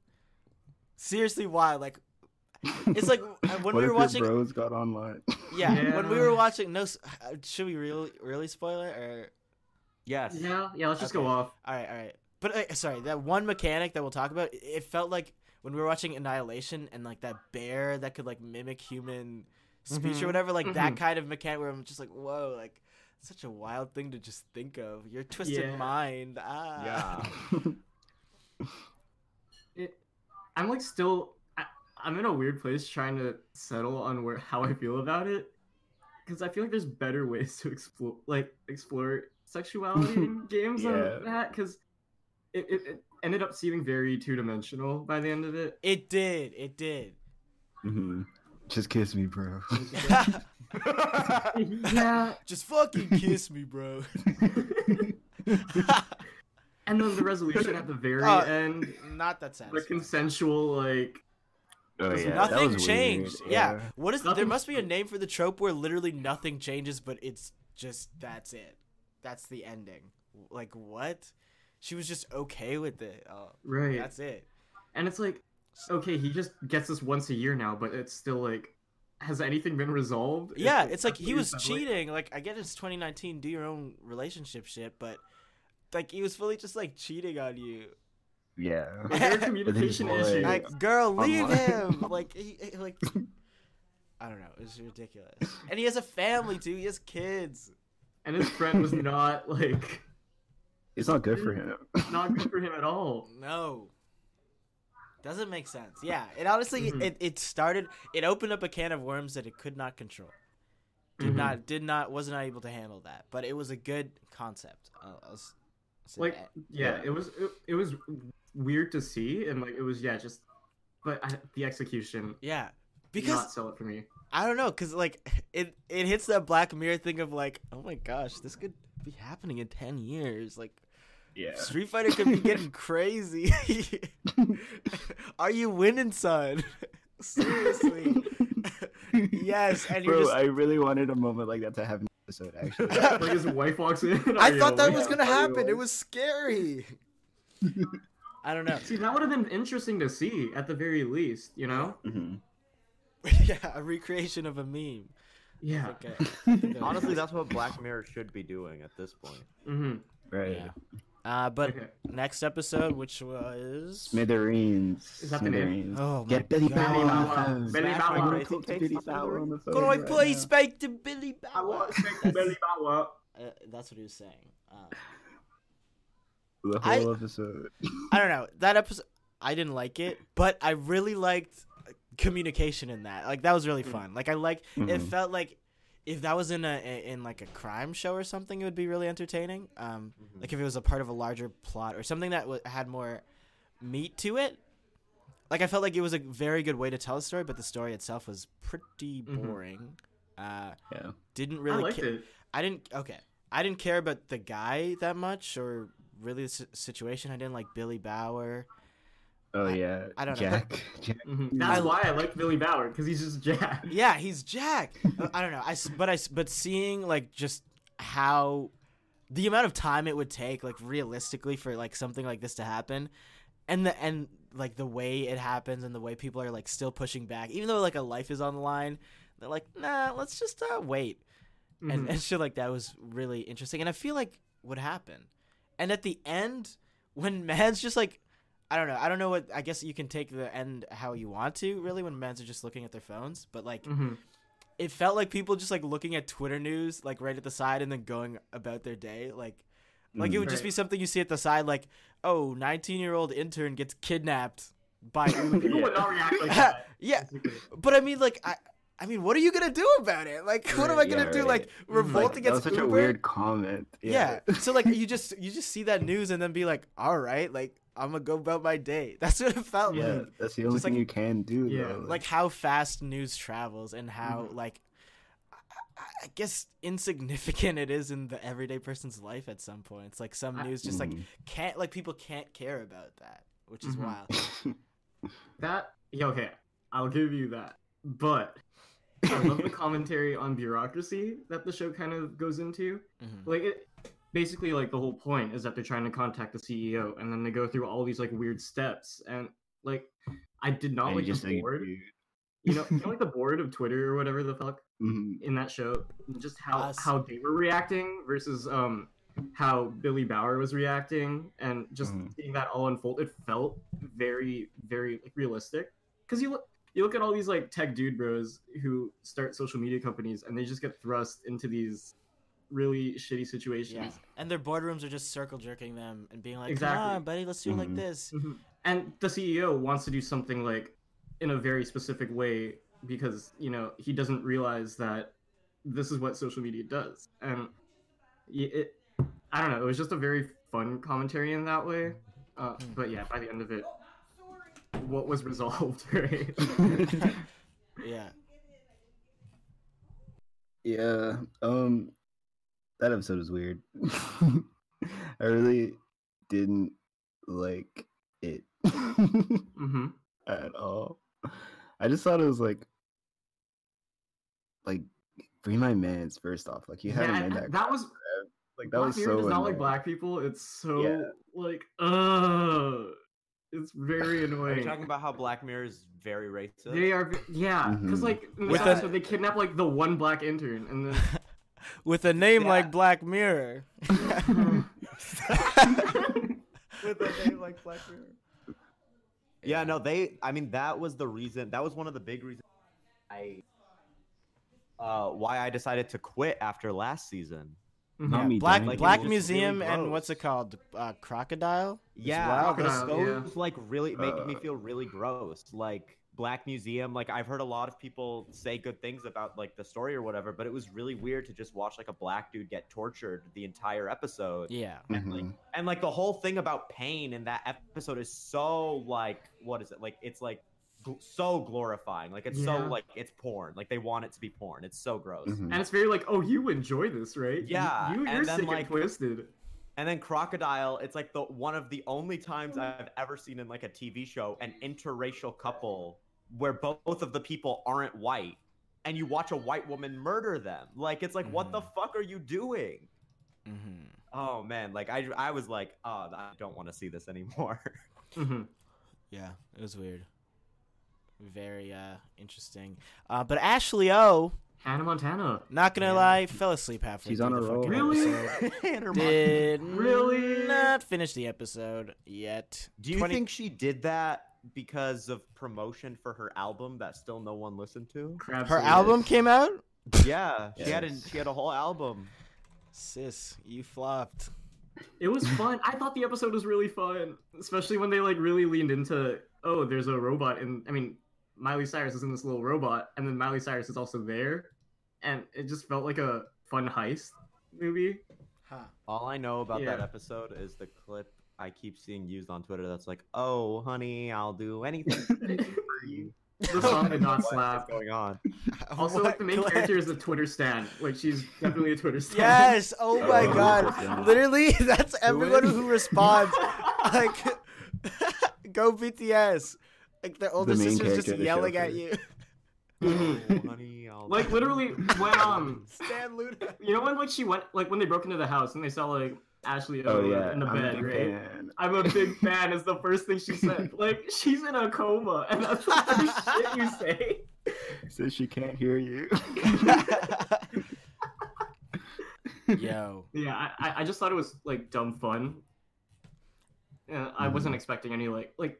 seriously wild. Like it's like uh, when what we if were your watching. bros got online? Yeah, when we were watching. No, uh, should we really really spoil it or? Yes. yeah, yeah. Let's just Okay. go off. All right, all right. But uh, sorry, that one mechanic that we'll talk about. It, it felt like when we were watching Annihilation and like that bear that could like mimic human speech or Mhm, whatever. Like that mhm. kind of mechanic where I'm just like, whoa, like Such a wild thing to just think of. Your twisted Yeah. mind. Ah. Yeah. it, I'm like still I, I'm in a weird place trying to settle on where how I feel about it because I feel like there's better ways to explore like explore sexuality in games Yeah. than that because it, it, it ended up seeming very two dimensional by the end of it. It did. It did. Mhm. Just kiss me, bro. yeah, just fucking kiss me, bro. and then the resolution at the very Oh, end, Not that the satisfying. consensual like Oh, yeah, nothing changed. weird, Yeah. What is there must be a name for the trope where literally nothing changes but it's just that's it. That's the ending. Like what? She was just okay with it. Oh, right, that's it. and it's like okay, he just gets this once a year now, but it's still like. Has anything been resolved? Yeah, it's like he was cheating. Like I get it's 2019, do your own relationship shit, but like he was fully just like cheating on you. Yeah. Like, communication boy- issues. Like, girl, leave Online. him. Like, he, he- like, I don't know. It's ridiculous. And he has a family too. He has kids. and his friend was not like It's not good for him. not good for him at all. No. Doesn't make sense. Yeah, it honestly Mhm. it, it started it opened up a can of worms that it could not control. Did Mhm. not did not was not able to handle that. But it was a good concept. I'll, I'll Like that. yeah, it was it, it was weird to see and like it was yeah just but I, the execution yeah, because not sell it for me. I don't know, cause like it it hits that Black Mirror thing of like, oh my gosh, this could be happening in ten years. Like Yeah. Street Fighter could be getting crazy. Are you winning, son? Seriously. yes, and you're Bro, just. I really wanted a moment like that to happen in the episode, actually. like his wife walks in. I thought that was gonna happen. It was scary. I don't know. See, that would have been interesting to see at the very least, you know? Mhm. yeah, a recreation of a meme. Yeah. Okay. Honestly, that's what Black Mirror should be doing at this point. Mm-hmm. Right. Yeah. Uh, but Okay. next episode, which was Smithereens. Is that the name? Smithereens. Oh my Get Billy God. Bow on the Wow. phone. Billy Smash Bow my Wow. girl, talk to Billy the Bow Wow on the phone. Go to my right place, now. speak to Billy Bow I Wow. want to That's- take Belly Bow Uh, that's what he was saying. Uh, The I- whole episode. I don't know that episode. I didn't like it, but I really liked communication in that. Like that was really fun. Like I like it Mhm. felt like if that was in a in like a crime show or something, it would be really entertaining. Um, like if it was a part of a larger plot or something that w- had more meat to it. Like I felt like it was a very good way to tell a story, but the story itself was pretty Mhm. boring. Uh, Yeah. didn't I really. liked ca- it. I didn't. Okay, I didn't care about the guy that much, or really the si- situation. I didn't like Billy Bauer. Oh I- yeah. I don't know. Jack. Jack. Mhm. I That's why I like Billy Bauer because he's just Jack. Yeah, he's Jack. Uh, I don't know. I but I but seeing like just how the amount of time it would take, like realistically, for like something like this to happen, and the and like the way it happens and the way people are like still pushing back, even though like a life is on the line, they're like, nah, let's just uh, wait. and, Mhm. and shit like that was really interesting and i feel like would happen and at the end when man's just like i don't know i don't know what i guess you can take the end how you want to really when mans are just looking at their phones but like Mhm. it felt like people just like looking at twitter news like right at the side and then going about their day like like it Mm. would just be something you see at the side like oh 19 year old intern gets kidnapped by Uber. People would not react like that. yeah but i mean like i I mean, what are you gonna do about it? Like, what am I Right, gonna yeah, do? Like, revolt Like, that was against such Uber? a weird comment. Yeah. so like you just you just see that news and then be like, all right, like I'm gonna go about my day. That's what it felt Yeah, like. that's the only Just thing like- you can do. Yeah, though. Like how fast news travels and how Mhm. like I, I- I guess insignificant it is in the everyday person's life at some points. Like some news just like Mhm. can't like people can't care about that, which is Mhm. wild. That yeah, okay, I'll give you that. But I love the commentary on bureaucracy that the show kind of goes into. Mhm. Like it basically like the whole point is that they're trying to contact the CEO and then they go through all these like weird steps and like I did not And like just the board. dude. You know, you know like the board of Twitter or whatever the fuck Mhm. in that show. Just how Us. how they were reacting versus um how Billy Bauer was reacting and just Mhm. seeing that all unfold. It felt very very like, realistic because you look you look at all these like tech dude bros who start social media companies and they just get thrust into these really shitty situations. Yeah. And their boardrooms are just circle jerking them and being like, Exactly. "Come on, buddy, let's do it like Mhm. this." Mhm. And the CEO wants to do something like in a very specific way because you know he doesn't realize that this is what social media does, and it. I don't know. It was just a very fun commentary in that way. Uh, Hmm. but yeah, by the end of it, what was resolved, right? Yeah. Yeah. Um that episode was weird. I really didn't like it hmm at all. I just thought it was like like free my man's first off. Like you had him Yeah, in and that that was like that Black was Mirror so does not like black people. It's so Yeah. like uh it's very Are you annoying. talking about how Black Mirror is very racist? They are, yeah, because Mhm. like in With this a- episode, they kidnap like the one black intern, and then With a name Yeah. like Black Mirror. with a name like Black Mirror. Yeah, no, they. I mean, that was the reason. That was one of the big reasons I, uh, why I decided to quit after last season. Not Mhm. me Black. Like, Black was just really Museum and what's it called? Uh, Crocodile. Yeah, wow, those, Crocodile, yeah. like really made me Uh. feel really gross. Like Black Museum, like I've heard a lot of people say good things about like the story or whatever, but it was really weird to just watch like a black dude get tortured the entire episode. Yeah. Mhm. And like the whole thing about pain in that episode is so like what is it? Like it's like gl- so glorifying. Like it's so like it's porn. Like they want it to be porn. It's so gross. Mhm. and it's very like, oh, you enjoy this, right? Yeah, You, you are then, sick like- and twisted. And then Crocodile, it's like the one of the only times I've ever seen in like a TV show an interracial couple where both of the people aren't white and you watch a white woman murder them. Like it's like what the fuck are you doing? hmm Oh man, like I I was like, "Oh, I don't want to see this anymore." hmm Yeah. It was weird. Very uh interesting. Uh, but Ashley O, Hannah Montana. not gonna Yeah. lie, fell asleep halfway She's through on the a roll. fucking Really? episode. Did Really? not finish the episode yet. Do you 20 think she did that because of promotion for her album that still no one listened to? Crabs her album Ears. came out? Yeah, she had a, she had a whole album. Sis, you flopped. It was fun. I thought the episode was really fun, especially when they like really leaned into, oh, there's a robot, and I mean, Miley Cyrus is in this little robot, and then Miley Cyrus is also there, and it just felt like a fun heist movie. Huh. All I know about that episode is the clip I keep seeing used on Twitter. That's like, "Oh, honey, I'll do anything for you." The song did not What is slap. going on? Also, What like the main clip? character is a Twitter stan. Like she's definitely a Twitter stan. Yes. Oh my Oh, god. Literally, that's everyone who responds. like, go BTS. Like their older main sister's just character of the yelling at you. Oh, honey, like literally when um Stan Luna. you know when like she went like when they broke into the house and they saw like Ashley Oh O yeah. in the I'm bed, big right? fan. I'm a big fan is the first thing she said. Like she's in a coma and that's the first shit you say. Says she can't hear you. Yo. Yeah, I, I- I just thought it was like dumb fun. Yeah, I wasn't expecting any like like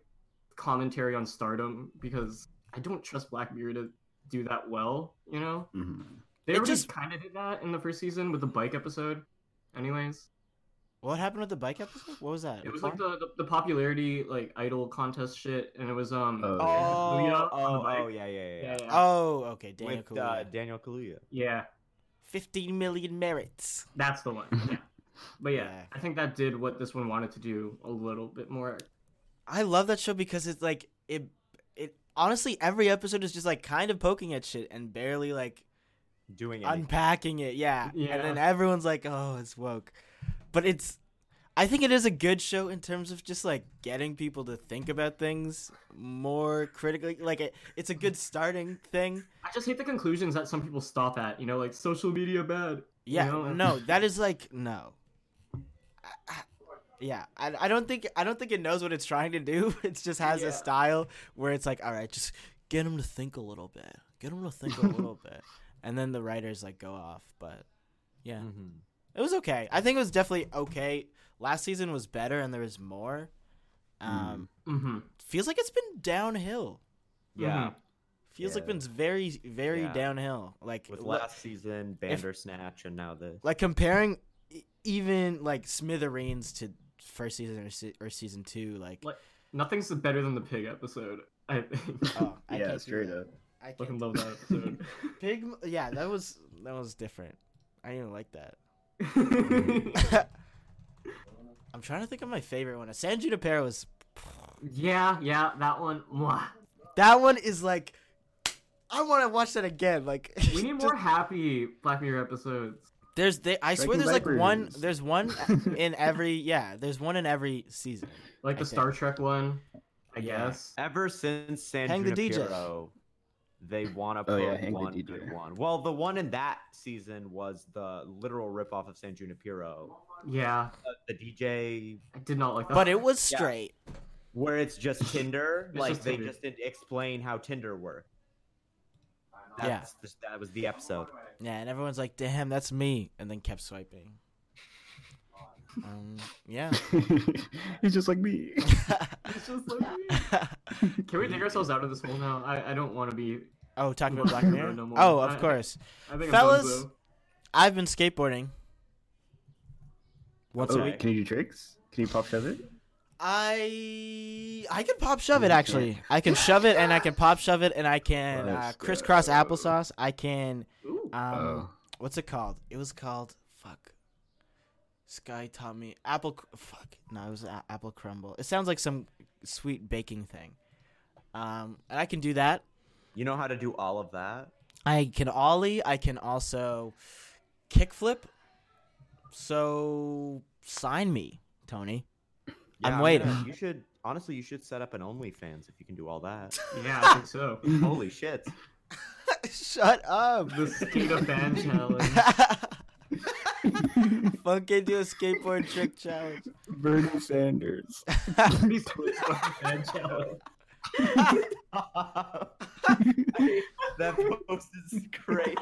commentary on stardom because I don't trust Black Mirror to do that well, you know? Mhm. They It already just- kind of did that in the first season with the bike episode. Anyways, What happened with the bike episode? What was that? it was like the, the, the popularity like idol contest shit, and it was um Oh, Oh, oh, oh, yeah, yeah, yeah. yeah yeah, Oh, okay. Daniel With Kaluuya. uh, Daniel Kaluuya. yeah Fifteen million merits. that's the one. Yeah, but yeah, Yeah. I think that did what this one wanted to do a little bit more. I love that show because it's like it. It honestly, every episode is just like kind of poking at shit and barely like Doing anything. unpacking it. Yeah. Yeah. And then everyone's like, "Oh, it's woke," but it's. I think it is a good show in terms of just like getting people to think about things more critically. Like it, it's a good starting thing. I just hate the conclusions that some people stop at. You know, like social media bad. you Yeah, know? no, that is like no. I- I- Yeah, I, I don't think I don't think it knows what it's trying to do. It just has Yeah. a style where it's like, all right, just get them to think a little bit, get them to think a little bit, and then the writers like go off. But yeah, Mhm. It was okay. I think it was definitely okay. Last season was better, and there was more. Um, Mm-hmm. feels like it's been downhill. Yeah. Feels like Yeah. it's very very Yeah. downhill. Like With li- last season, Bandersnatch, and now this. like comparing even like Smithereens to first season or, se- or season two. Like Like- Nothing's better than the pig episode. I think. oh, I yeah, can't do that. I can't Fucking love that episode. Pig, yeah, that was that was different. I didn't like that. I'm trying to think of my favorite one. San Junipero was yeah, yeah, that one. mwah. that one is like I want to watch that again. Like We need more happy Black Mirror episodes. There's they I swear there's like one there's one in every yeah there's one in every season. Like I the think. Star Trek one, I Yeah. guess. Ever since San Hang the DJ. Junipero, they want to Oh, put yeah, one good one. Well, the one in that season was the literal ripoff of San Junipero. Yeah, Uh, the DJ, I did not like that. But it was Yeah. straight. where it's just Tinder. It's like just they Tinder. just didn't explain how Tinder worked. Yeah. That's just, that was the episode. Yeah, and everyone's like, "Damn, that's me," and then kept swiping. Um, yeah. He's just like me. It's just like me. Can we dig ourselves out of this hole now? I, I don't want to be. Oh, talking about Black Mirror. No more. Oh, I- of course. I think Fellas, I'm done, I've been skateboarding once a Okay. week. Can you do tricks? Can you pop shove it? I I can pop shove it actually. I can shove it and I can pop shove it and I can uh, crisscross applesauce. I can. Ooh. um Oh. what's it called? It was called fuck. Sky taught me apple. Fuck no, it was a- apple crumble. It sounds like some sweet baking thing. Um, and I can do that. You know how to do all of that? I can ollie. I can also kickflip. So sign me, Tony. I'm waiting. gonna- you should honestly, you should set up an OnlyFans if you can do all that. yeah, I think so. Holy shit! Shut up. The skate a fan challenge. Fucking do a skateboard trick challenge. Bernie Sanders. These twist fan challenge. that post is great.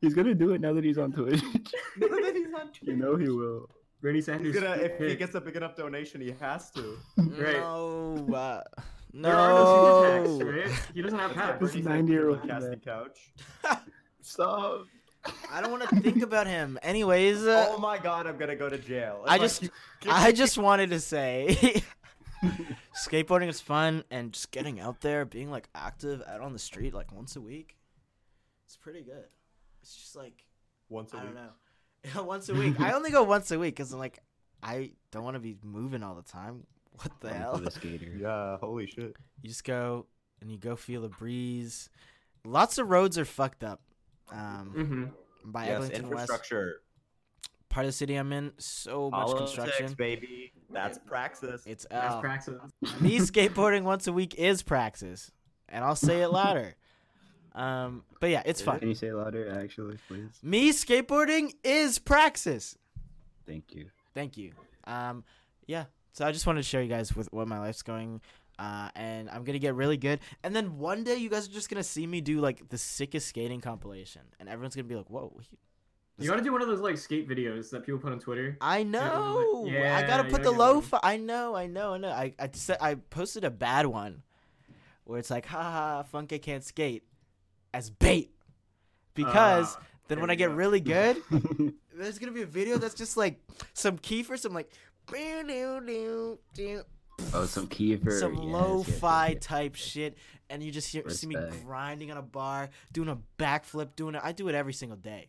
He's gonna do it now that he's on Twitch. now that He's on Twitch, you know he will. Bernie Sanders. He's gonna, if he gets a big enough donation, he has to. Right. No. Uh, There are no no. right? He doesn't have packs. This 90-year-old casting couch. Stop. I don't want to think about him. Anyways, uh, oh my god, I'm gonna go to jail. I If just- keep- I just wanted to say skateboarding is fun and just getting out there, being like active out on the street like once a week. It's pretty good. It's just like once a I week. don't know. once a week. I only go once a week cuz I'm like I don't want to be moving all the time. What the One hell? for the skater. Yeah, holy shit. You just go and you go feel the breeze. Lots of roads are fucked up. Um, Mm-hmm. by yes, Eglinton West, infrastructure. Part of the city I'm in, so much Politics, construction. baby. That's praxis. It's That's uh, praxis. me skateboarding once a week is praxis, and I'll say it louder. Um, but yeah, it's Is fun. Can you say it louder, actually, please? Me skateboarding is praxis. Thank you. Thank you. Um, yeah. So I just wanted to share you guys with what my life's going. Uh, and I'm gonna get really good. And then one day you guys are just gonna see me do like the sickest skating compilation, and everyone's gonna be like, "Whoa!" he- You gotta do one of those like skate videos that people put on Twitter. I know. I Yeah, gotta put gotta the get low. Fi- I know. I know. I know. I I, said, I posted a bad one, where it's like, "Ha ha, Funke can't skate," as bait, because Ah, then when I get go. really good, there's gonna be a video that's just like some Kiefer, some like, oh, some Kiefer. some yes, yes, yes, lo-fi yes. type shit, and you just hear see me grinding on a bar, doing a backflip, doing it. I do it every single day.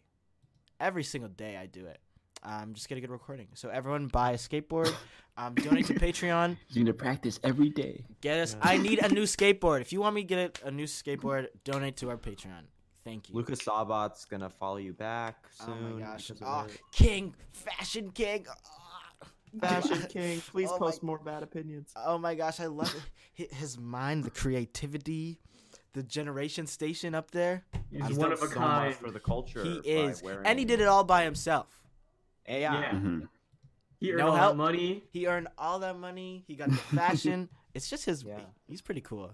Every single day I do it. I'm just get a good recording. So everyone buy a skateboard. Um, donate to Patreon. You need to practice every day. Get us. I need a new skateboard. If you want me to get a, a new skateboard, donate to our Patreon. Thank you. Lucas Sabbat's gonna follow you back soon. oh my gosh. Oh. King, fashion king. Ah. Fashion King, please Oh my- post more bad opinions. Oh my gosh, I love it. His mind, the creativity, the generation station up there. He's He's one of a so kind. for the culture. He is, and he did it all by himself. Yeah. Yeah. hmm He earned No all that help. money. He earned all that money. He got the fashion. it's just his. Yeah. He's pretty cool.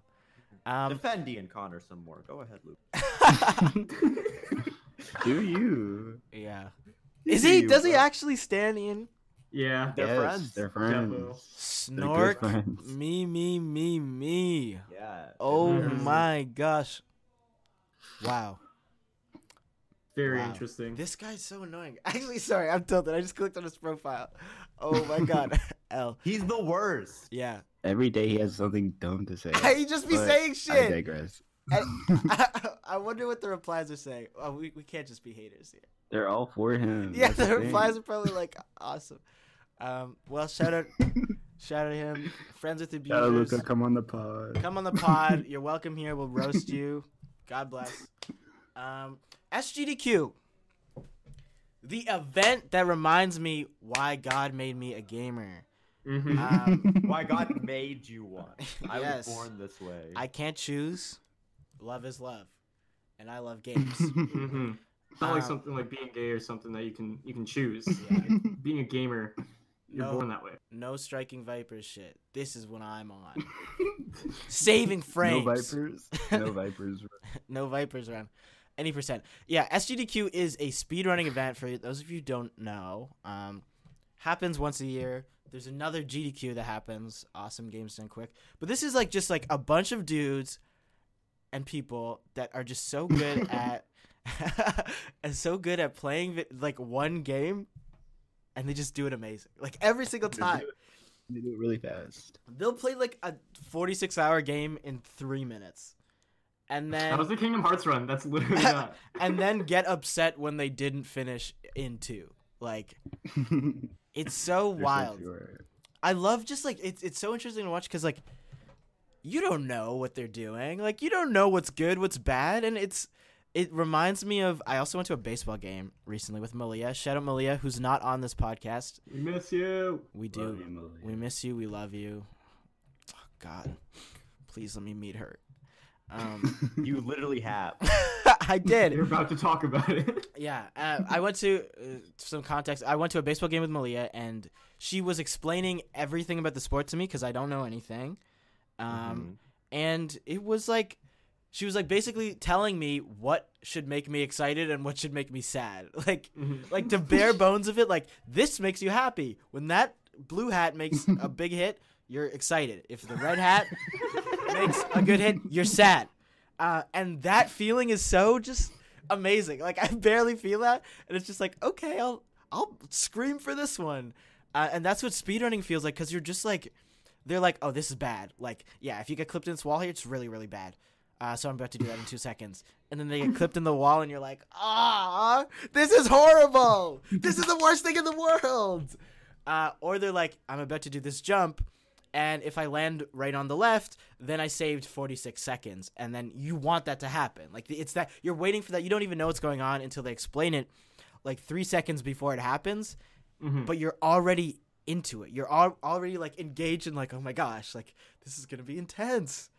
Um, Defend Ian Connor some more. Go ahead, Luke. Do you? yeah. Is do he? you, Does he actually stand in? Yeah. They're Yes, friends. They're Defo. friends. They're Snork, friends. me, me, me, me. Yeah. Oh Mhm. my gosh. Wow. Very Wow. interesting. This guy's so annoying. Actually, sorry, I'm tilted. I just clicked on his profile. Oh my god. L. He's the worst. Yeah. Every day he has something dumb to say. he just be but saying I shit. digress. I, wonder what the replies are saying. Oh, we, we can't just be haters here. They're all for him. Yeah, that's the thing. replies are probably like awesome. Um, well, shout out, shout out him. Friends with Shout out abusers. Luka, come on the pod. Come on the pod. You're welcome here. We'll roast you. God bless. Um, SGDQ. The event that reminds me why God made me a gamer. Mhm. Um, Why God made you one. I Yes. was born this way. I can't choose. Love is love, and I love games. Mhm. It's not like Um, something like being gay or something that you can you can choose. Yeah. Being a gamer, you're No. born that way. No striking vipers shit. This is what I'm on. Saving no vipers. No vipers. no vipers around. Any percent. Yeah, SGDQ is a speedrunning event for those of you who don't know. Um, happens once a year. There's another GDQ that happens. Awesome games done quick. But this is like just like a bunch of dudes and people that are just so good at and so good at playing vi- like one game and they just do it amazing. Like every single time. They do it really fast. They'll play like a 46 hour game in 3 minutes. And then That was the Kingdom Hearts run. That's literally that. and then get upset when they didn't finish in two. Like it's so They're so wild. I love just like it's it's so interesting to watch because like you don't know what they're doing. Like you don't know what's good, what's bad, and it's it reminds me of I also went to a baseball game recently with Malia. Shout out Malia, who's not on this podcast. we miss you. We do. Love you, Emily. We miss you. We love you. Oh, God, please let me meet her. Um, you literally have. I did. You're about to talk about it. Yeah, uh, I went to uh, some context. I went to a baseball game with Malia, and she was explaining everything about the sport to me because I don't know anything. Um, and it was like she was like basically telling me what should make me excited and what should make me sad. Like, Mhm. like the bare bones of it. Like this makes you happy when that blue hat makes a big hit. You're excited. If the red hat makes a good hit, you're sad. Uh, and that feeling is so just amazing. Like I barely feel that, and it's just like okay, I'll I'll scream for this one. Uh, and that's what speedrunning feels like because you're just like they're like, oh, this is bad. Like yeah, if you get clipped in this wall here, it's really really bad. Uh, so I'm about to do that in two seconds, and then they get clipped in the wall, and you're like, ah, this is horrible. This is the worst thing in the world. Uh, or they're like, I'm about to do this jump, and if I land right on the left, then I saved 46 seconds, and then you want that to happen. Like it's that you're waiting for that. You don't even know what's going on until they explain it, like three seconds before it happens, Mhm. but you're already into it. You're al- already like engaged in like, oh my gosh, like this is gonna be intense.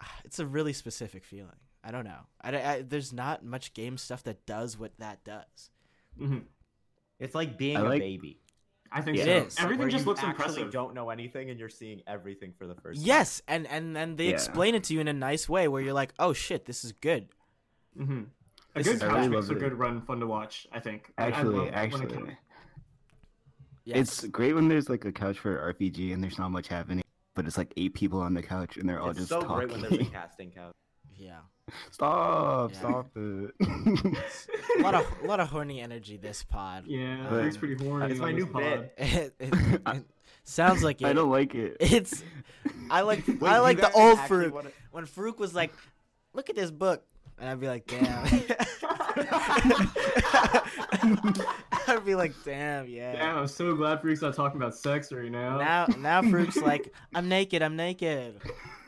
It's a really specific feeling. I don't know. I, I- there's not much game stuff that does what that does. Mhm. It's like being I a like- baby. I think It so. is. Everything where just you looks actually impressive. don't know anything and you're seeing everything for the first time. Yes, and and then they Yeah. explain it to you in a nice way where you're like, oh shit, this is good. hmm A This good couch really makes a good run fun to watch. I think. I- I Actually, love when it actually, Yes. it's great when there's like a couch for RPG and there's not much happening, but it's like eight people on the couch and they're all It's just so talking. great when there's a casting couch. yeah. stop! Yeah. Stop it! A lot of a lot of horny energy this pod. Yeah, Um, Freak's pretty horny. It's my new pod. bit. It, it- it sounds like it. I don't like it. It's I like Wait, I like the old actually Farouk. wanna- When Farouk was like, "Look at this book," and I'd be like, "Damn." I'd be like, "Damn, yeah." Damn, I'm so glad Freak's not talking about sex right now. Now, now Farouk's like, "I'm naked. I'm naked."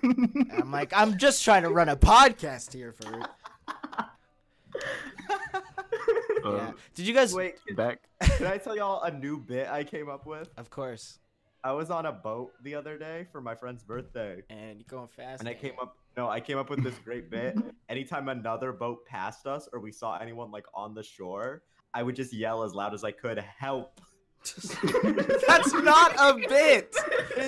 And I'm like, "I'm just trying to run a podcast here, Farouk." Yeah. Uh, Did you guys? Wait, back. can I tell y'all a new bit I came up with? Of course. I was on a boat the other day for my friend's birthday. And you're going fast. And I came up no, I came up with this great bit. Anytime another boat passed us or we saw anyone like on the shore, I would just yell as loud as I could, help. That's not a bit.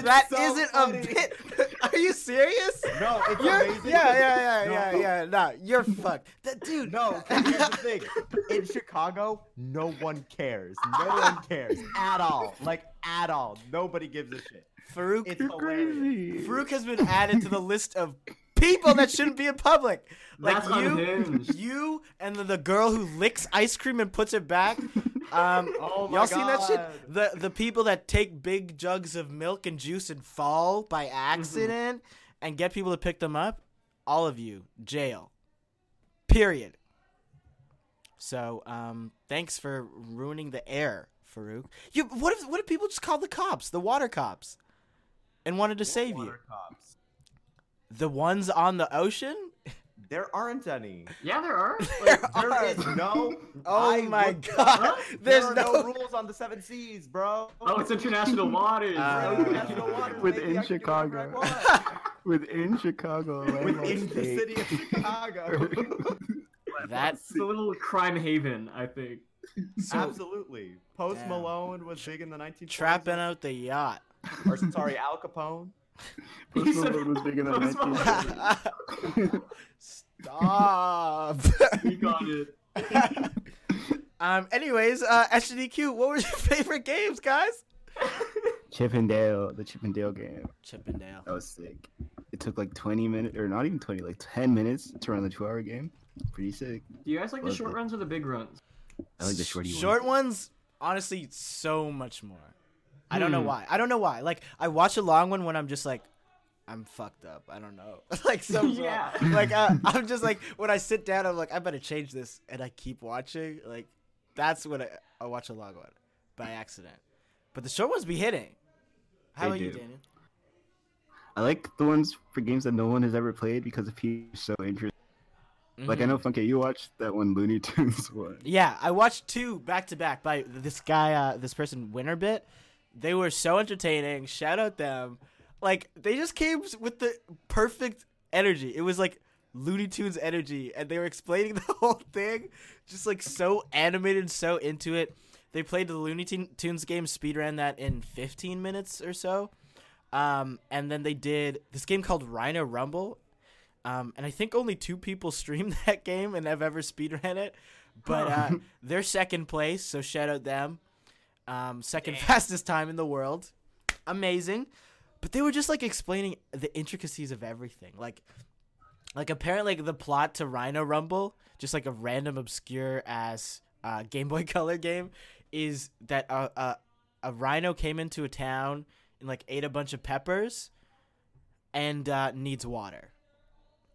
That so not funny. a bit. Are you serious? No, it's You're, amazing. yeah, yeah, yeah, yeah, No. yeah. No, you're fucked. That dude. No, here's the thing. In Chicago, no one cares. No one cares at all. Like at all. Nobody gives a shit. Farouk. It's hilarious. Farouk has been added to the list of people that shouldn't be in public. Like That's you, unhinged. you, and then the girl who licks ice cream and puts it back. Um, Oh my y'all seen that shit? The the people that take big jugs of milk and juice and fall by accident and get people to pick them up. All of you, jail. Period. So, um, thanks for ruining the air, Farouk. You, what if what if people just called the cops, the water cops, and wanted to save you? Cops. The ones on the ocean? There aren't any. Yeah, there are. There There are. is no. Oh I my looked it god! up. There's there are no. no rules on the seven seas, bro. Oh, it's international waters. Uh. International waters, Within baby. I can do whatever I Chicago. Within Chicago, Within the city of Chicago. That's It's a little crime haven, I think. so Absolutely. Post Damn. Malone was big in the 1920s. trapping out the yacht. Or sorry, Al Capone. Post Malone was big in the Post Malone. 19- Stop. We got it. um. Anyways, uh, SDQ, what were your favorite games, guys? Chip 'n Dale, the Chip 'n Dale game. Chip 'n Dale. That was sick. It took like 20 minutes, or not even 20, like 10 minutes to run the two-hour game. Pretty sick. Do you guys like the short it. runs or the big runs? I like the shorty one. Short ones, honestly, so much more. I don't know Hmm. why. I don't know why. Like, I watch a long one when I'm just like, I'm fucked up. I don't know. like, so Yeah. Like, uh, I'm just like, when I sit down, I'm like, I better change this, and I keep watching. Like, that's when I, I watch a long one by accident. But the short ones be hitting. How They about you, do. Daniel? I like the ones for games that no one has ever played because the people are so interesting. Like I Mhm. know, Funky, you watched that one Looney Tunes one. Yeah, I watched two back to back by this guy, uh, this person, Winterbit. They were so entertaining. Shout out them. Like they just came with the perfect energy. It was like Looney Tunes energy, and they were explaining the whole thing, just like so animated, so into it. They played the Looney Tunes game, speed speedran that in 15 minutes or so. Um, and then they did this game called Rhino Rumble. Um, and I think only two people streamed that game and have ever speedran it. But uh, they're second place, so shout out them. Um, second fastest time in the world. Amazing. But they were just like explaining the intricacies of everything. Like, like apparently like, the plot to Rhino Rumble, just like a random obscure ass uh, Game Boy Color game, is that a, a a rhino came into a town and like ate a bunch of peppers, and uh, needs water.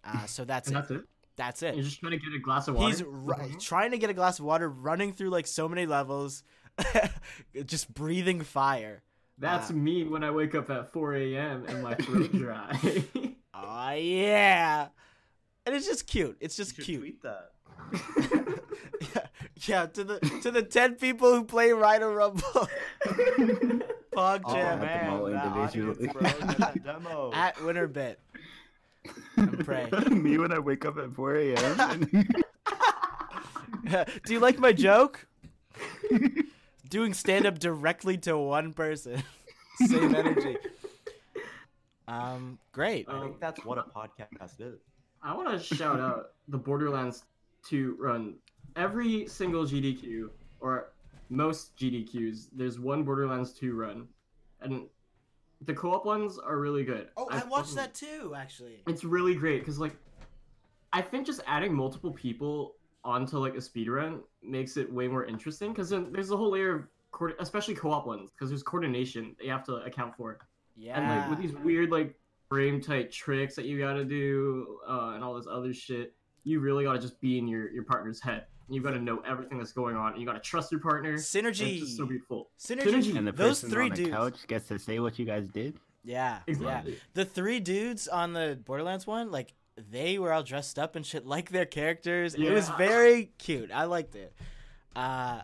Uh, so that's it. that's it. That's You're just trying to get a glass of water. He's ri- trying to get a glass of water, running through like so many levels, just breathing fire. That's Uh, me when I wake up at 4 a.m. and my throat dry. Oh yeah, and it's just cute. It's just You cute. tweet that. yeah, yeah. To the to the ten people who play Rhino Rumble, Pog Oh Jam man. them all that individually. audience, bro, that demo. at Winterbit. And pray. Me when I wake up at 4 a.m. Do you like my joke? Doing stand up directly to one person. Same energy. Um, great. I Um, think that's what a podcast is. I want to shout out the Borderlands 2 run. Every single GDQ, or most GDQs, there's one Borderlands 2 run. And the co op ones are really good. Oh, I I've watched that too, actually. It's really great because, like, I think just adding multiple people onto, like, a speedrun makes it way more interesting because there's a whole layer of, coord- especially co op ones, because there's coordination that you have to account for. Yeah. And like with these weird like frame tight tricks that you gotta do uh, and all this other shit, you really gotta just be in your your partner's head. You gotta know everything that's going on. And you gotta trust your partner. Synergy. It's just so beautiful. Synergy. Synergy. and the Those person three on the dudes. couch gets to say what you guys did. Yeah. Exactly. Yeah. The three dudes on the Borderlands one, like they were all dressed up and shit like their characters. It was very cute. I liked it. Uh,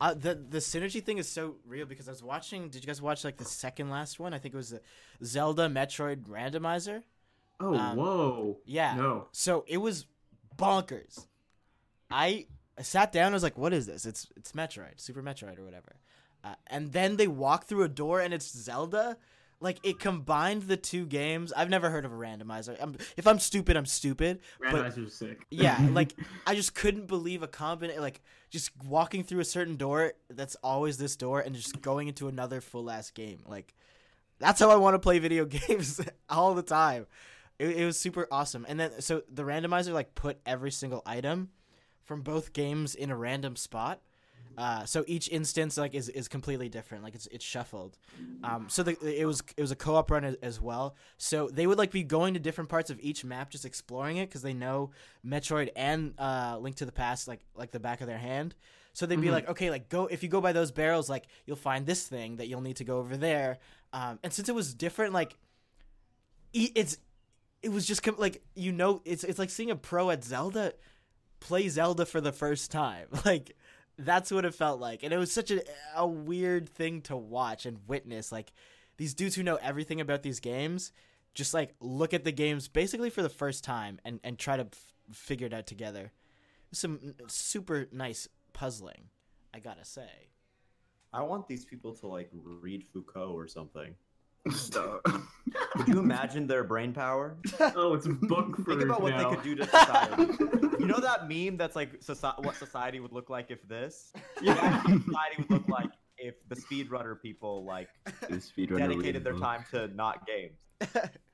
uh, the the synergy thing is so real because I was watching. Did you guys watch like the second last one? I think it was the Zelda Metroid Randomizer. Oh Um, whoa. Yeah. No. So it was bonkers. I I sat down. I was like, "What is this? It's it's Metroid, Super Metroid, or whatever." uh, and then they walk through a door and it's Zelda. Like it combined the two games. I've never heard of a randomizer. I'm, if I'm stupid, I'm stupid. Randomizer's sick. yeah, like I just couldn't believe a combination. Like just walking through a certain door that's always this door, and just going into another full ass game. Like that's how I want to play video games all the time. It, it was super awesome. And then so the randomizer like put every single item from both games in a random spot. Uh, so each instance like is, is completely different. Like it's it's shuffled. Um, so the, it was it was a co-op run as, as well. So they would like be going to different parts of each map, just exploring it because they know Metroid and uh, Link to the Past like like the back of their hand. So they'd be Mhm. like, okay, like go if you go by those barrels, like you'll find this thing that you'll need to go over there. Um, and since it was different, like it's it was just com- like you know it's it's like seeing a pro at Zelda play Zelda for the first time. Like that's what it felt like. And it was such a a weird thing to watch and witness like these dudes who know everything about these games just like look at the games basically for the first time and and try to f- figure it out together. Some super nice puzzling, I got to say. I want these people to like read Foucault or something. Stop. Could you imagine their brain power? Oh, it's a book for Think about what now. they could do to society. you know that meme that's like soci- what society would look like if this? Yeah. Imagine society would look like if the speedrunner people like This speedrunner dedicated read their book. time to not games.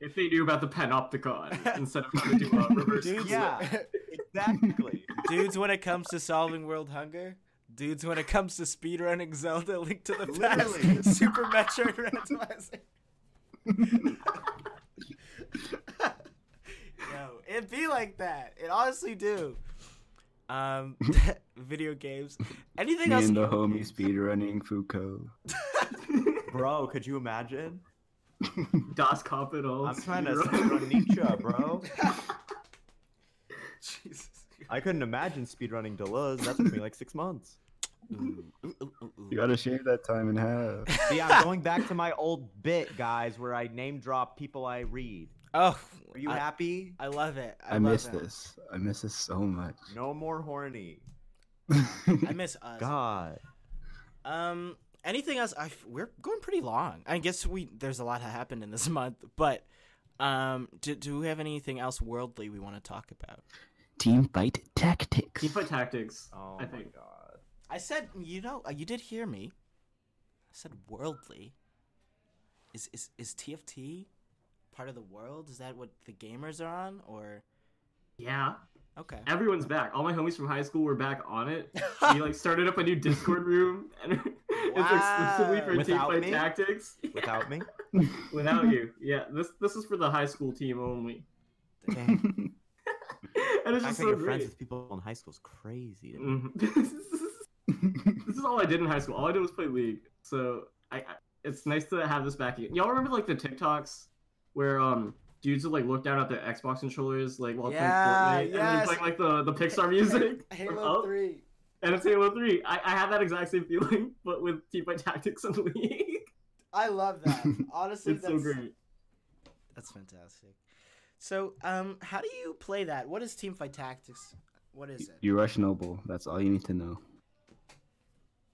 If they knew about the panopticon instead of trying to do a reverse. Dudes, Yeah. Exactly. dudes when it comes to solving world hunger dudes when it comes to speedrunning zelda link to the Literally. past super metroid randomizer yo it be like that it honestly do um video games anything Me else and the homie speedrunning Foucault. Bro, could you imagine? Das Kapital. I'm trying to speedrun Nietzsche, bro. jesus I couldn't imagine speedrunning Deleuze. That took me like six months. You gotta shave that time in half. See, I'm going back to my old bit, guys, where I name drop people I read. oh Are you I, happy? I love it i, I, love miss it. this. I miss this so much. No more horny. i miss us God. Um, anything else? I we're going pretty long. I guess we there's a lot that happened in this month, but um, do, do we have anything else worldly we want to talk about? Team fight tactics. Teamfight Tactics. Oh I my think. god. I said, you know, uh, you did hear me. I said worldly. Is is is TFT part of the world? Is that what the gamers are on, or Yeah. okay? Everyone's back. All my homies from high school were back on it. we like started up a new Discord room, and it's exclusively for Without Teamfight me? Tactics. Without me? Without you, yeah. This this is for the high school team only, Dang. and it's just think so you're friends with people in high school is crazy. to me. Mhm. this is all I did in high school. All I did was play League. So I, I it's nice to have this back again. Y'all remember like the TikToks where um dudes would like look down at their Xbox controllers like while Yeah, playing Fortnite and yes. they're playing like the, the Pixar music. from Halo Up, Three. And it's Halo 3. I, I had that exact same feeling, but with Teamfight Tactics and League. I love that. Honestly, it's so great. That's fantastic. So, um, how do you play that? What is Teamfight Tactics? What is it? You rush noble. That's all you need to know.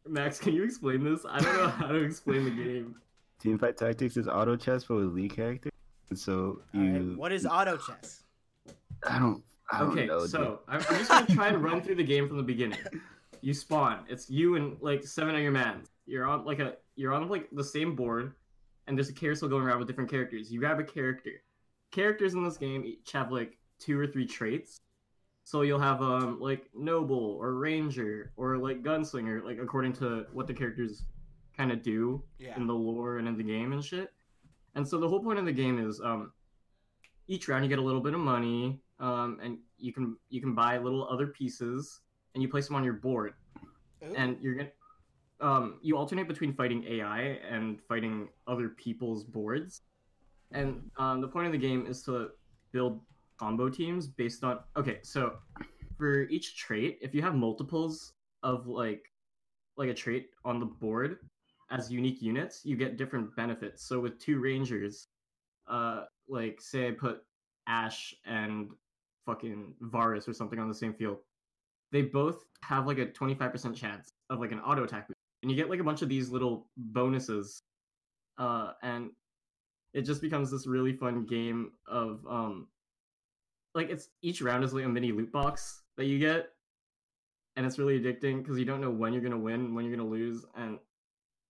Max, can you explain this? I don't know how to explain the game. Team fight tactics is auto chess but with league characters. So you, right, What is auto chess? I don't, I don't Okay, know. so I'm, I'm just gonna try and run through the game from the beginning. You spawn. It's you and like seven of your mans. You're on like a you're on like the same board, and there's a carousel going around with different characters. You grab a character. Characters in this game each have like two or three traits. So you'll have um like noble or ranger or like gunslinger, like according to what the characters kind of do Yeah. in the lore and in the game and shit. And so the whole point of the game is um each round you get a little bit of money um and you can you can buy little other pieces and you place them on your board Ooh. and you're gonna um you alternate between fighting AI and fighting other people's boards. And um the point of the game is to build combo teams based on okay, so for each trait, if you have multiples of like like a trait on the board as unique units, you get different benefits. So with two rangers, uh like say I put Ash and fucking Varus or something on the same field, they both have like a 25% chance of like an auto attack. and you get like a bunch of these little bonuses, uh, and it just becomes this really fun game of um, like it's each round is like a mini loot box that you get, and it's really addicting because you don't know when you're gonna win, when you're gonna lose, and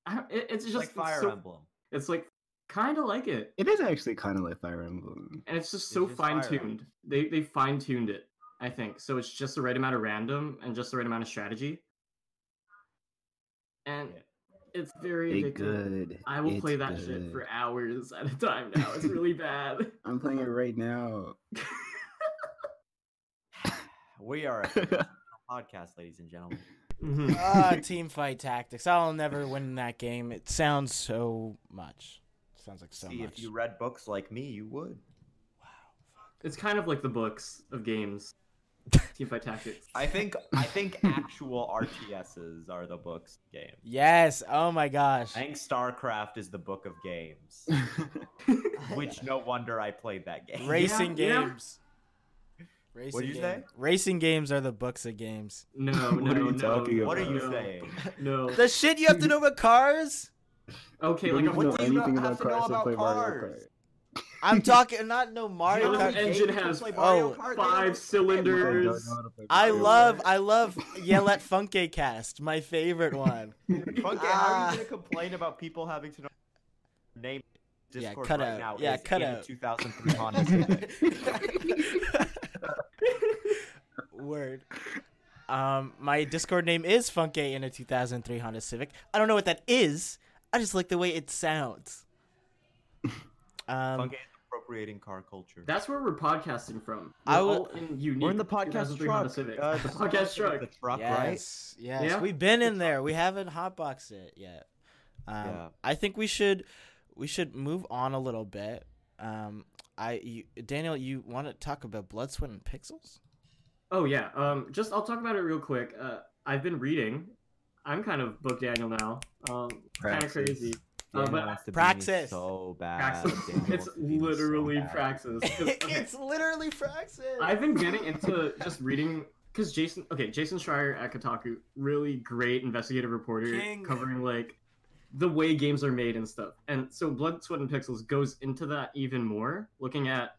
I, it, it's just like Fire so, Emblem. It's like kind of like it, It is actually kind of like Fire Emblem. and it's just It's so just fine tuned. They they fine tuned it, I think. So it's just the right amount of random and just the right amount of strategy, and Yeah. it's very It addictive. good. I will play It's that shit for hours at a time now. It's really bad. I'm playing it right now. We are a podcast, ladies and gentlemen. Mhm. Ah, team fight tactics. I'll never win that game. It sounds so much. It Sounds like so See, much. if you read books like me, you would. Wow. It's kind of like the books of games. team fight Tactics. I think I think actual RTSs are the books of games. Yes. Oh my gosh. I think StarCraft is the book of games. Which no wonder I played that game. Racing Yeah, yeah. Games. Racing What'd you game- say? Racing games are the books of games. No, no, What are you no. talking What are you no, saying? No. The shit you have to know about cars? Okay, Don't like a even know what do you anything have about to know cars and about play cars? I'm talking not no Mario Mario Kart. Kart engine has Oh, five cylinders. Don't know how to play I love I love Yell at Funke Cast, my favorite one. Funky, how are Ah. you gonna complain about people having to know name Yeah, Discord cut right out. now? Yeah, is cut in a out. 2003 Honda Civic. Word. Um, my Discord name is Funke in a 2003 Honda Civic. I don't know what that is. I just like the way it sounds. Um, Funky is appropriating car culture. That's where we're podcasting from. We're I will- all in unique. We're in the podcast 2003 Honda truck. Civic. Uh, the podcast truck. The truck, right? yes, yes. Yeah. We've been in there. We haven't hotboxed it yet. Um, Yeah. I think we should we should move on a little bit. Um, I you, Daniel, you want to talk about Blood, Sweat, and Pixels? Oh yeah. Um, just I'll talk about it real quick. Uh, I've been reading. I'm kind of book Daniel now. Um, kind of crazy. Uh, Daniel but to Praxis. so bad. Praxis. It's wants to be so literally bad. Praxis. 'Cause, okay, it's literally Praxis. I've been getting into just reading because Jason. Okay, Jason Schreier at Kotaku, really great investigative reporter King. covering like the way games are made and stuff. And so Blood, Sweat, and Pixels goes into that even more, looking at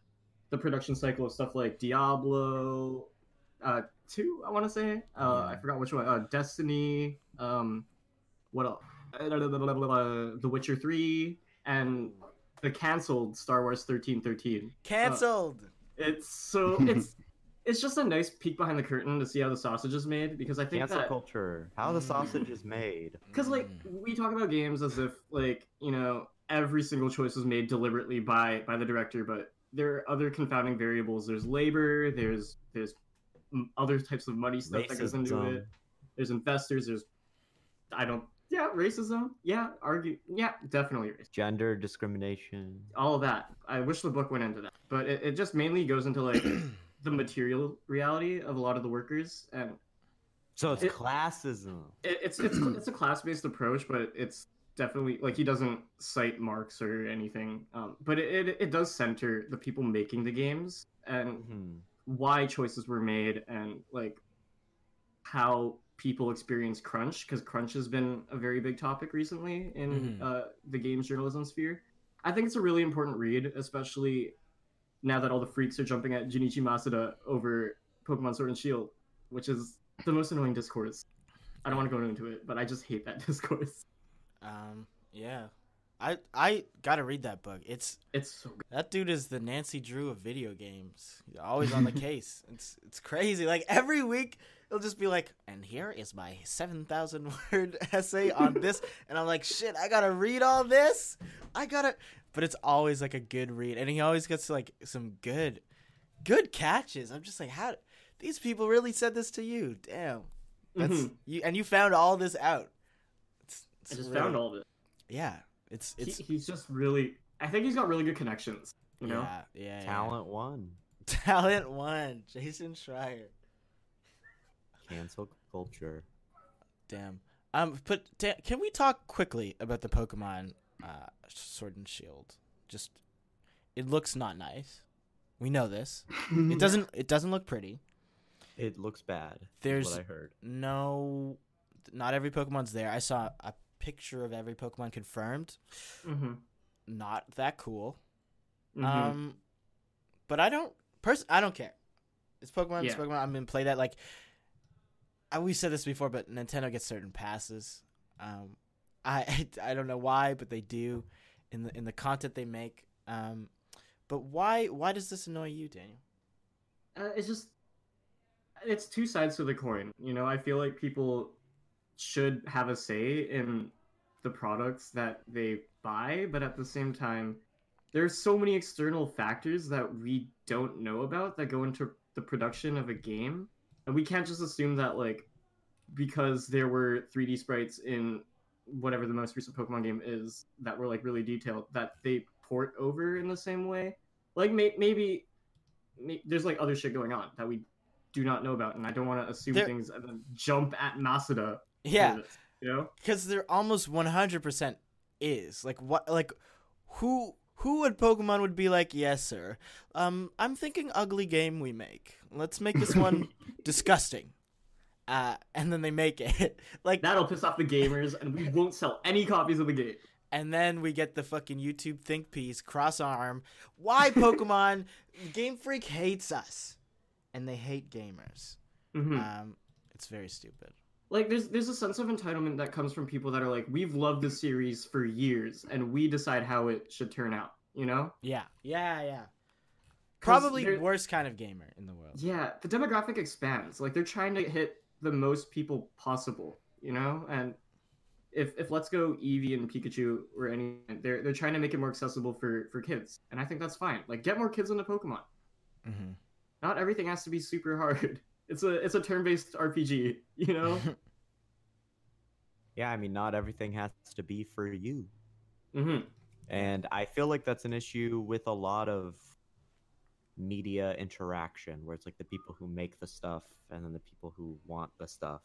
the production cycle of stuff like Diablo, uh, two. I want to say. Uh, I forgot which one. Uh, Destiny. Um, what else? Uh, the Witcher three and the canceled Star Wars thirteen thirteen. Canceled. It's so it's it's just a nice peek behind the curtain to see how the sausage is made because I think Cancel that culture. How the sausage is made. because like Mm. we talk about games as if like you know every single choice was made deliberately by by the director, but there are other confounding variables. There's labor. There's there's other types of money stuff that goes into it. There's investors. There's I don't yeah racism yeah argue yeah definitely racism. Gender discrimination. all of that. I wish the book went into that, but it, it just mainly goes into like the material reality of a lot of the workers, and So it's It- classism. it, it's it's it's a class based approach, but it's definitely like he doesn't cite Marx or anything, um, but it, it it does center the people making the games and Mhm. why choices were made and like how people experience crunch because crunch has been a very big topic recently in Mhm. uh, the games journalism sphere i think it's a really important read especially now that all the freaks are jumping at junichi masuda over pokemon sword and shield which is the most annoying discourse i don't want to go into it but i just hate that discourse Um, yeah. I I gotta read that book. It's it's so good that dude is the Nancy Drew of video games. He's always on the case. It's it's crazy. Like every week it'll just be like, and here is my seven thousand word essay on this, and I'm like, shit, I gotta read all this. I gotta, but it's always like a good read, and he always gets like some good, good catches. I'm just like, how these people really said this to you? Damn, that's Mhm. you, and you found all this out. It's, i just really- found all of it Yeah, it's he, it's he's just really i think he's got really good connections you know yeah, yeah, yeah. Talent one. Talent one, Jason Schreier. Cancel culture. Damn. Um, but da- can we talk quickly about the Pokemon uh, Sword and Shield? Just, it looks not nice. We know this. It doesn't. It doesn't look pretty. It looks bad. There's- what I heard. No, Not every Pokemon's there. I saw a picture of every Pokemon confirmed. Mm-hmm. Not that cool. Mm-hmm. Um, but I don't. Pers- I don't care. It's Pokemon. It's Pokemon. I'm gonna play that. Like, I, we said this before, but Nintendo gets certain passes. Um, I I don't know why, but they do in the in the content they make. Um, but why why does this annoy you, Daniel? uh, it's just it's two sides to the coin you know i feel like people should have a say in the products that they buy but at the same time there's so many external factors that we don't know about that go into the production of a game and we can't just assume that like because there were 3d sprites in whatever the most recent pokemon game is that were like really detailed that they port over in the same way like may- maybe may- there's like other shit going on that we do not know about, and I don't want to assume There- things and then jump at Masuda. for Yeah, this, you know. because there almost 100 percent is like what like who who would Pokemon would be like? Yes, sir. Um, I'm thinking ugly game we make. Let's make this one disgusting. Uh, and then they make it like That'll piss off the gamers, and we won't sell any copies of the game. And then we get the fucking YouTube think piece, cross arm. Why Pokemon? Game Freak hates us, and they hate gamers. Mhm. Um, it's very stupid. like, there's there's a sense of entitlement that comes from people that are like, we've loved this series for years, and we decide how it should turn out. You know? Yeah, yeah, yeah Probably worst kind of gamer in the world. Yeah, the demographic expands. Like they're trying to hit the most people possible, you know? And if if Let's Go Eevee and Pikachu or any they're they're trying to make it more accessible for for kids. And I think that's fine. Like get more kids into Pokemon. hmm Not everything has to be super hard. It's a it's a turn-based RPG, you know? Yeah, I mean, not everything has to be for you. mhm. And I feel like that's an issue with a lot of media interaction where it's like the people who make the stuff and then the people who want the stuff.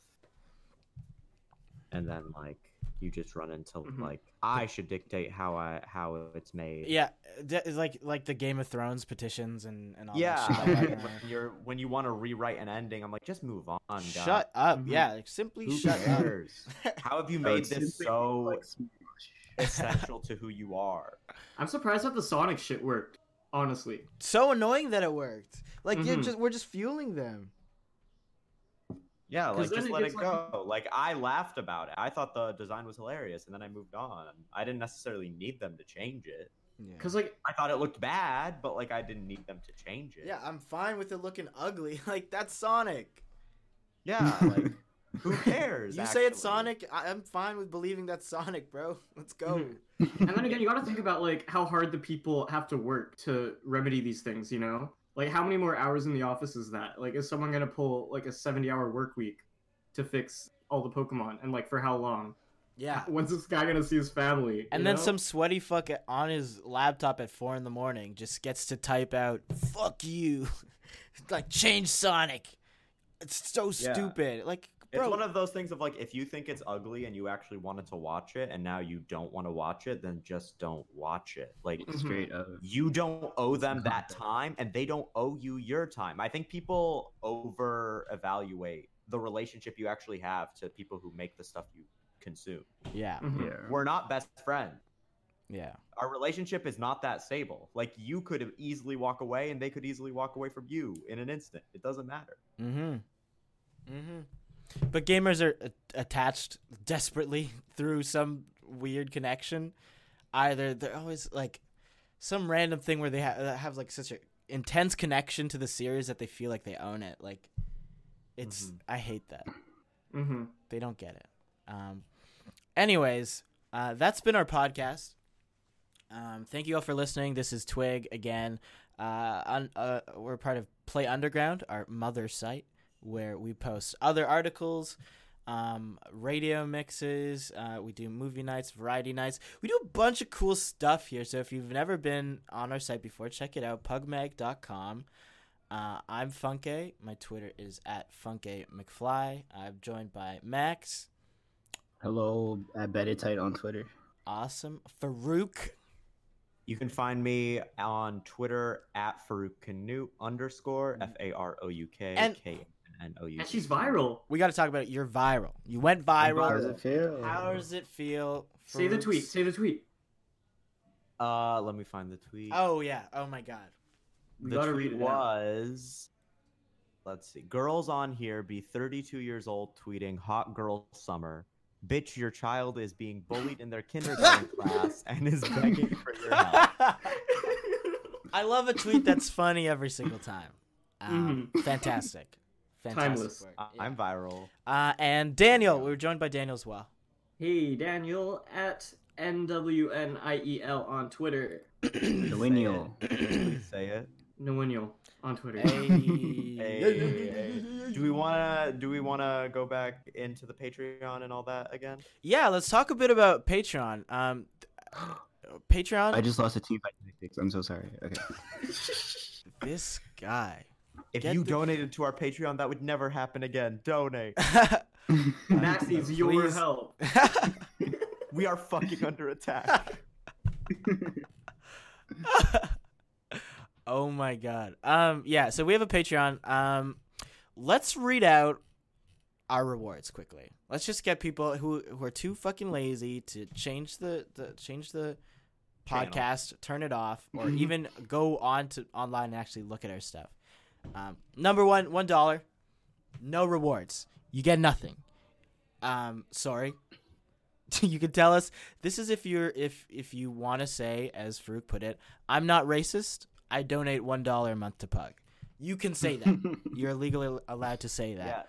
And then like you just run into Mhm. like I should dictate how I how it's made. Yeah, it's like like the Game of Thrones petitions and and all Yeah, that shit. that. when you're when you want to rewrite an ending, I'm like, just move on. guys. Shut up! Mhm. Yeah, like simply Who shut up. How have you made this so essential to who you are? I'm surprised that the Sonic shit worked, honestly. So annoying that it worked. Like you're Mhm. just we're just fueling them. Yeah, like just it let it gets, like- go. Like I laughed about it. I thought the design was hilarious, and then I moved on. I didn't necessarily need them to change it. Yeah. Cause like I thought it looked bad, but like I didn't need them to change it. Yeah, I'm fine with it looking ugly. Like that's Sonic. yeah. Like who cares? You say it's? Sonic, I- I'm fine with believing that's Sonic, bro. Let's go. And then again, you got to think about like how hard the people have to work to remedy these things. You know, like how many more hours in the office is that? Like, is someone gonna pull like a seventy-hour work week to fix all the Pokemon, and like for how long? Yeah. When's this guy gonna see his family? And then know? some sweaty fuck on his laptop at four in the morning just gets to type out "fuck you," like change Sonic. It's so Yeah. stupid. Like, It's bro, one of those things of like if you think it's ugly and you actually wanted to watch it, and now you don't want to watch it, then just don't watch it. Like. Straight up. you don't owe them that time and they don't owe you your time i think people over evaluate the relationship you actually have to people who make the stuff you consume yeah, Mhm. Yeah. we're not best friends yeah, our relationship is not that stable like you could easily walk away and they could easily walk away from you in an instant it doesn't matter mm-hmm, mm-hmm. But gamers are a- attached desperately through some weird connection. Either they're always like some random thing where they ha- have like such an intense connection to the series that they feel like they own it. Like, it's Mhm. I hate that. Mhm. They don't get it. Um, anyways, uh, that's been our podcast. Um, thank you all for listening. This is Twig again. Uh, on, uh, we're part of Play Underground, our mother site, where we post other articles, um, radio mixes. Uh, we do movie nights, variety nights. We do a bunch of cool stuff here. So if you've never been on our site before, check it out. Pugmag.com. Uh, I'm Funke. My Twitter is at Funke McFly. I'm joined by Max. Hello, at Betitite on Twitter. Awesome. Farouk. you can find me on twitter at farouk canute underscore Mm. f-a-r-o-u-k And- k N O U. And she's viral. We got to talk about it. You're viral. You went viral. How does it feel? How does it feel? Say the tweet. Say the tweet. Uh, let me find the tweet. Oh yeah. Oh my god. We the gotta tweet read it. out. was. Let's see. Girls on here be 32 years old tweeting hot girl summer. Bitch, your child is being bullied in their kindergarten class and is begging for your help. I love a tweet that's funny every single time. Um, Mhm. Fantastic. Fantastic Timeless. work. I- Yeah. I'm viral. Uh, and Daniel, we were joined by Daniel as well. Hey, Daniel at NWNIEL E on Twitter. Millennial. Say it. Noennial on Twitter. Hey. Hey, hey. Do we wanna do we wanna go back into the Patreon and all that again? Yeah, let's talk a bit about Patreon. Um, Patreon. I just lost a team by tactics. I'm so sorry. Okay. This guy. If Get you the- donated to our Patreon, that would never happen again. Donate. Max needs your Please. help. We are fucking under attack. oh my god. Um yeah, so we have a Patreon. Um let's read out our rewards quickly. Let's just get people who who are too fucking lazy to change the, the change the Channel. podcast, turn it off, or even go on to online and actually look at our stuff. Um, number one, one dollar, no rewards. You get nothing. Um, sorry. you can tell us this is if you're if if you want to say, as Farouk put it, I'm not racist. I donate one dollar a month to Pug. You can say that. you're legally allowed to say that. yeah.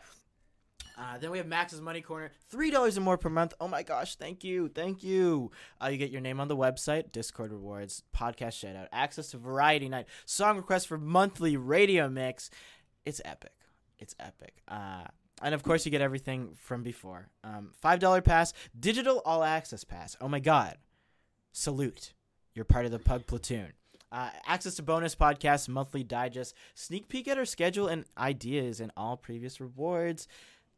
Uh, then we have Max's Money Corner, three dollars or more per month. Oh my gosh, thank you, thank you. Uh, you get your name on the website, Discord rewards, podcast shout out, access to Variety Night, song requests for monthly radio mix. It's epic. It's epic. Uh, and of course, you get everything from before. Um, Five dollar pass, digital all access pass. Oh my god, salute! You're part of the Pug platoon. Uh, access to bonus podcasts, monthly digest, sneak peek at our schedule and ideas, and all previous rewards.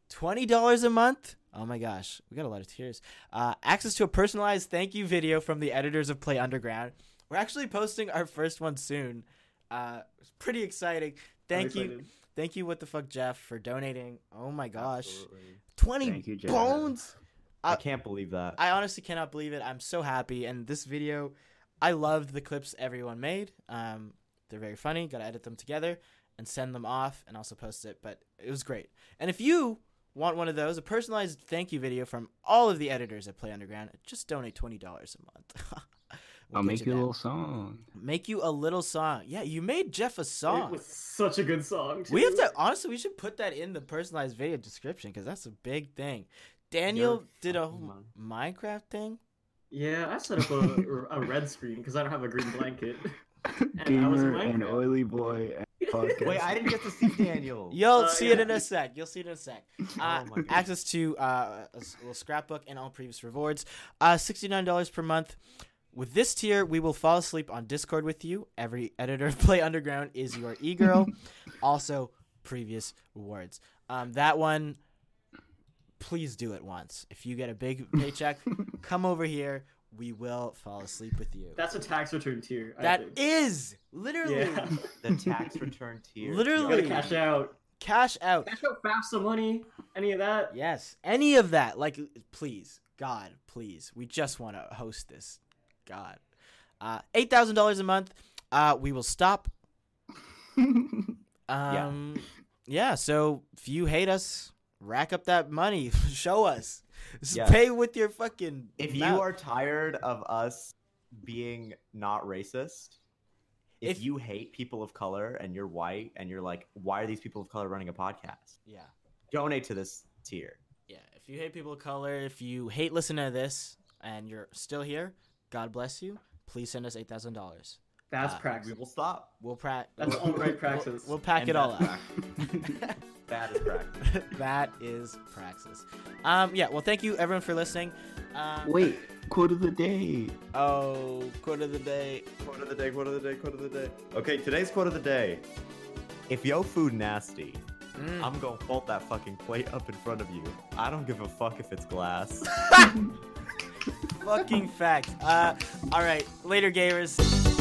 Twenty dollars a month. Oh my gosh, we got a lot of tears. Uh, access to a personalized thank you video from the editors of Play Underground. We're actually posting our first one soon. Uh, it's pretty exciting. Thank I'm you, excited. thank you. What the fuck, Jeff, for donating? Oh my gosh, Absolutely. twenty Thank you, Jeff. bones. I Uh, can't believe that. I honestly cannot believe it. I'm so happy. And this video, I loved the clips everyone made. Um, they're very funny. Got to edit them together and send them off and also post it. But it was great. And if you want one of those, a personalized thank you video from all of the editors at Play Underground, just donate twenty dollars a month. We'll I'll make you a that. little song. make you a little song. Yeah, you made Jeff a song. It song. was such a good song. We have to honestly. We should put that in the personalized video description because that's a big thing. Daniel You're did a whole Minecraft thing. Yeah, I set up a, a red screen because I don't have a green blanket. And I was in Gamer and oily boy and podcast. Wait, I didn't get to see Daniel. You'll Uh, see it in a sec. You'll see it in a sec. Uh, Oh access to uh, a s- little scrapbook and all previous rewards. Uh, Sixty-nine dollars per month. With this tier, we will fall asleep on Discord with you. Every editor of Play Underground is your e-girl. also, previous rewards. Um, that one, please do it once. If you get a big paycheck, come over here. We will fall asleep with you. That's a tax return tier. I That think. is literally Yeah. The tax return tier. You Literally. gotta cash out. cash out. Cash out FAFSA money. Any of that? Yes, any of that. Like, please, God, please. We just want to host this. God, uh, eight thousand dollars a month. Uh, we will stop. Um, yeah. So if you hate us, rack up that money. Show us. Just Yeah. Pay with your fucking. If you are tired of us being not racist, if, If- you hate people of color and you're white and you're like, why are these people of color running a podcast? yeah, Donate to this tier. yeah. If you hate people of color, if you hate listening to this, and you're still here, God bless you. Please send us eight thousand dollars. That's Uh, praxis. We will stop. We'll prac. That's we'll- alt-right we'll- praxis. We'll, pack And it all up. That is correct. that is praxis. Um, yeah. Well, thank you everyone for listening. Um, Wait, quote of the day. Oh, quote of the day. quote of the day, quote of the day, quote of the day. Okay, today's quote of the day. If yo food nasty, Mm. I'm gonna fold that fucking plate up in front of you. I don't give a fuck if it's glass. Fucking fact. Uh, all right. Later, gamers.